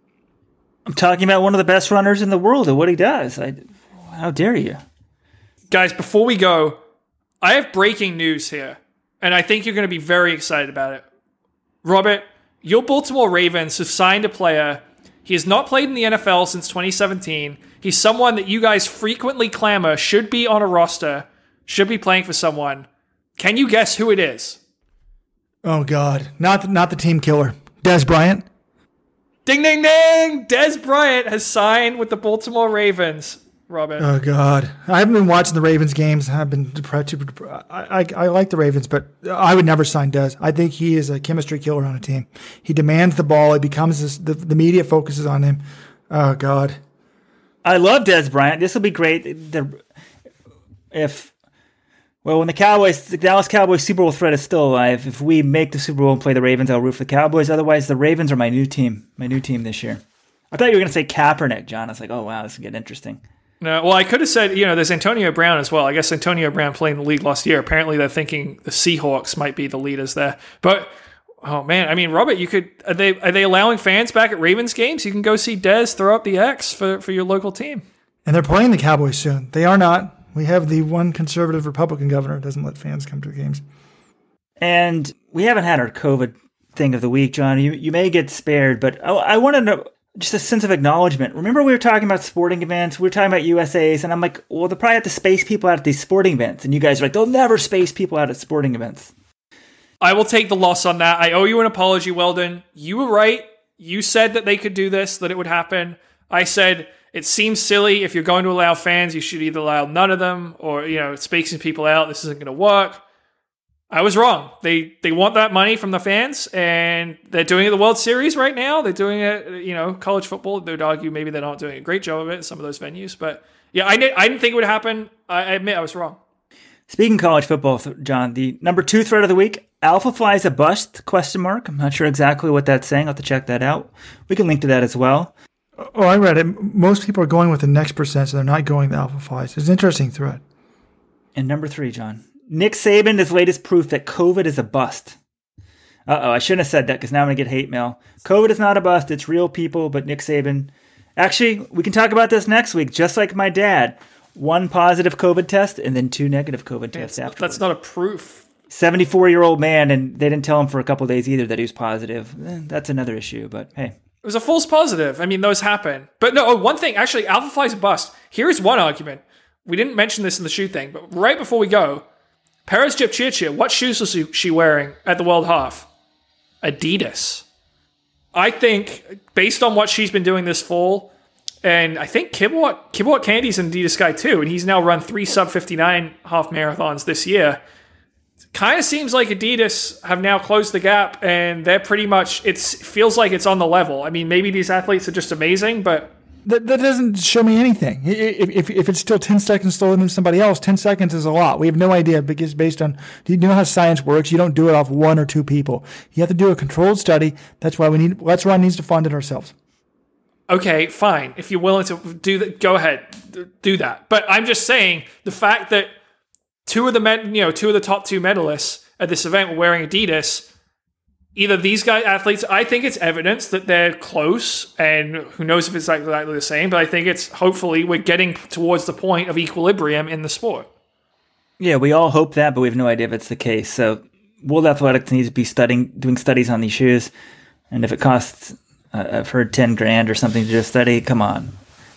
I'm talking about one of the best runners in the world and what he does. I, how dare you?
Guys, before we go, I have breaking news here, and I think you're going to be very excited about it. Robert, your Baltimore Ravens have signed a player. He has not played in the NFL since 2017. He's someone that you guys frequently clamor should be on a roster, should be playing for someone. Can you guess who it is?
Oh God, not the, not the team killer, Dez Bryant.
Ding ding ding! Dez Bryant has signed with the Baltimore Ravens. Robin.
Oh God, I haven't been watching the Ravens games. I've been depressed. I, I, I like the Ravens, but I would never sign Dez. I think he is a chemistry killer on a team. He demands the ball. He becomes this, the the media focuses on him. Oh God,
I love Dez Bryant. This will be great. The, if well, when the Cowboys, the Dallas Cowboys Super Bowl threat is still alive. If we make the Super Bowl and play the Ravens, I'll root for the Cowboys. Otherwise, the Ravens are my new team, my new team this year. I thought you were going to say Kaepernick, John. I was like, oh wow, this is get interesting.
No, well, I could have said, you know, there's Antonio Brown as well. I guess Antonio Brown playing the league last year. Apparently, they're thinking the Seahawks might be the leaders there. But oh man, I mean, Robert, you could are they are they allowing fans back at Ravens games? You can go see Dez throw up the X for for your local team.
And they're playing the Cowboys soon. They are not. We have the one conservative Republican governor doesn't let fans come to the games.
And we haven't had our COVID thing of the week, John. You you may get spared, but I, I want to know just a sense of acknowledgement. Remember, we were talking about sporting events. We were talking about USA's, and I'm like, well, they'll probably have to space people out at these sporting events. And you guys are like, they'll never space people out at sporting events.
I will take the loss on that. I owe you an apology, Weldon. You were right. You said that they could do this, that it would happen. I said it seems silly if you're going to allow fans, you should either allow none of them or you know spacing people out. This isn't going to work. I was wrong. They they want that money from the fans, and they're doing it the World Series right now. They're doing it, you know, college football. They would argue maybe they're not doing a great job of it in some of those venues, but yeah, I didn't I didn't think it would happen. I admit I was wrong.
Speaking college football, John, the number two threat of the week, Alpha Fly is a bust? Question mark. I'm not sure exactly what that's saying. I'll have to check that out. We can link to that as well.
Oh, I read it. Most people are going with the next percent, so they're not going the Alpha Flies. It's an interesting thread.
And number three, John, Nick Saban is latest proof that COVID is a bust. Uh oh, I shouldn't have said that because now I'm going to get hate mail. COVID is not a bust, it's real people, but Nick Saban. Actually, we can talk about this next week, just like my dad. One positive COVID test and then two negative COVID tests after.
That's not a proof.
74 year old man, and they didn't tell him for a couple days either that he was positive. Eh, that's another issue, but hey.
It was a false positive. I mean, those happen. But no, oh, one thing, actually, Alpha Fly's a bust. Here's one argument. We didn't mention this in the shoe thing, but right before we go, Peres Jepchirchir, what shoes was she wearing at the World Half? Adidas. I think, based on what she's been doing this fall, and I think Kibiwott, Kibiwott Kandie's an Adidas guy too, and he's now run three sub 59 half marathons this year. Kind of seems like Adidas have now closed the gap, and they're pretty much, it feels like it's on the level. I mean, maybe these athletes are just amazing, but
that, that doesn't show me anything. If, if, if it's still 10 seconds slower than somebody else, 10 seconds is a lot. We have no idea because based on, do you know how science works? You don't do it off one or two people. You have to do a controlled study. That's why we need, that's why Run needs to fund it ourselves.
Okay, fine. If you're willing to do that, go ahead, do that. But I'm just saying the fact that two of the men, you know, two of the top two medalists at this event were wearing Adidas either these guy athletes, I think it's evidence that they're close, and who knows if it's exactly the same, but I think it's hopefully we're getting towards the point of equilibrium in the sport.
Yeah, we all hope that, but we have no idea if it's the case. So World Athletics needs to be studying, doing studies on these shoes, and if it costs, uh, I've heard ten grand or something to do a study, come on,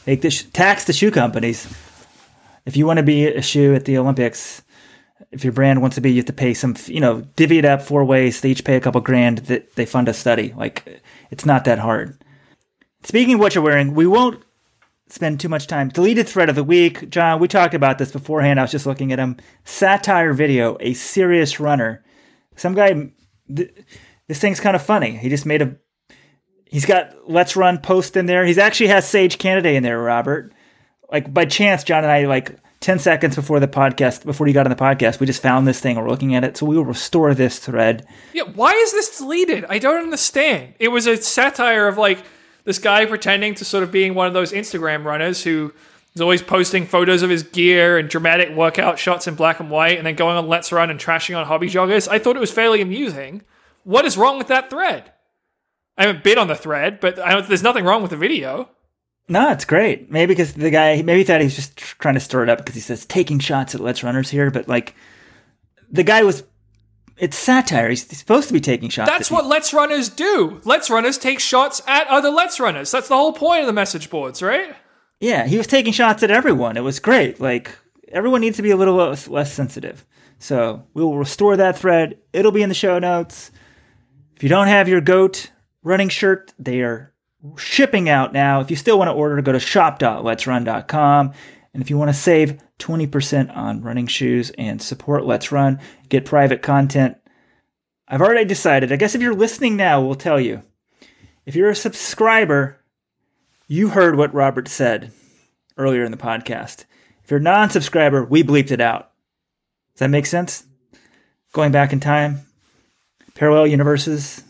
make the sh- tax the shoe companies. If you want to be a shoe at the Olympics, if your brand wants to be, you have to pay some, you know, divvy it up four ways. They each pay a couple grand that they fund a study. Like, it's not that hard. Speaking of what you're wearing, we won't spend too much time. Deleted thread of the week. John, we talked about this beforehand. I was just looking at him. Satire video, a serious runner. Some guy, th- this thing's kind of funny. He just made a, he's got Let's Run post in there. He's actually has Sage Canaday in there, Robert. Like by chance, John and I, like 10 seconds before the podcast, before you got on the podcast, we just found this thing. We're looking at it. So we will restore this thread.
Yeah, why is this deleted? I don't understand. It was a satire of like this guy pretending to sort of being one of those Instagram runners who is always posting photos of his gear and dramatic workout shots in black and white and then going on Let's Run and trashing on hobby joggers. I thought it was fairly amusing. What is wrong with that thread? I haven't been on the thread, but there's nothing wrong with the video.
No, it's great. Maybe because the guy, maybe he thought he was just tr- trying to stir it up because he says taking shots at Let's Runners here, but like the guy was, it's satire. He's supposed to be taking shots.
That's
at
what Let's Runners do. Let's Runners take shots at other Let's Runners. That's the whole point of the message boards, right?
Yeah, he was taking shots at everyone. It was great. Like everyone needs to be a little less, less sensitive. So we will restore that thread. It'll be in the show notes. If you don't have your goat running shirt, they are shipping out now. If you still want to order, go to shop.letsrun.com. And if you want to save 20% on running shoes and support Let's Run, get private content. I've already decided. I guess if you're listening now, we'll tell you. If you're a subscriber, you heard what Robert said earlier in the podcast. If you're non subscriber, we bleeped it out. Does that make sense? Going back in time, parallel universes.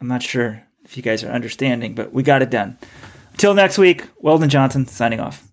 I'm not sure if you guys are understanding, but we got it done. Until next week, Weldon Johnson signing off.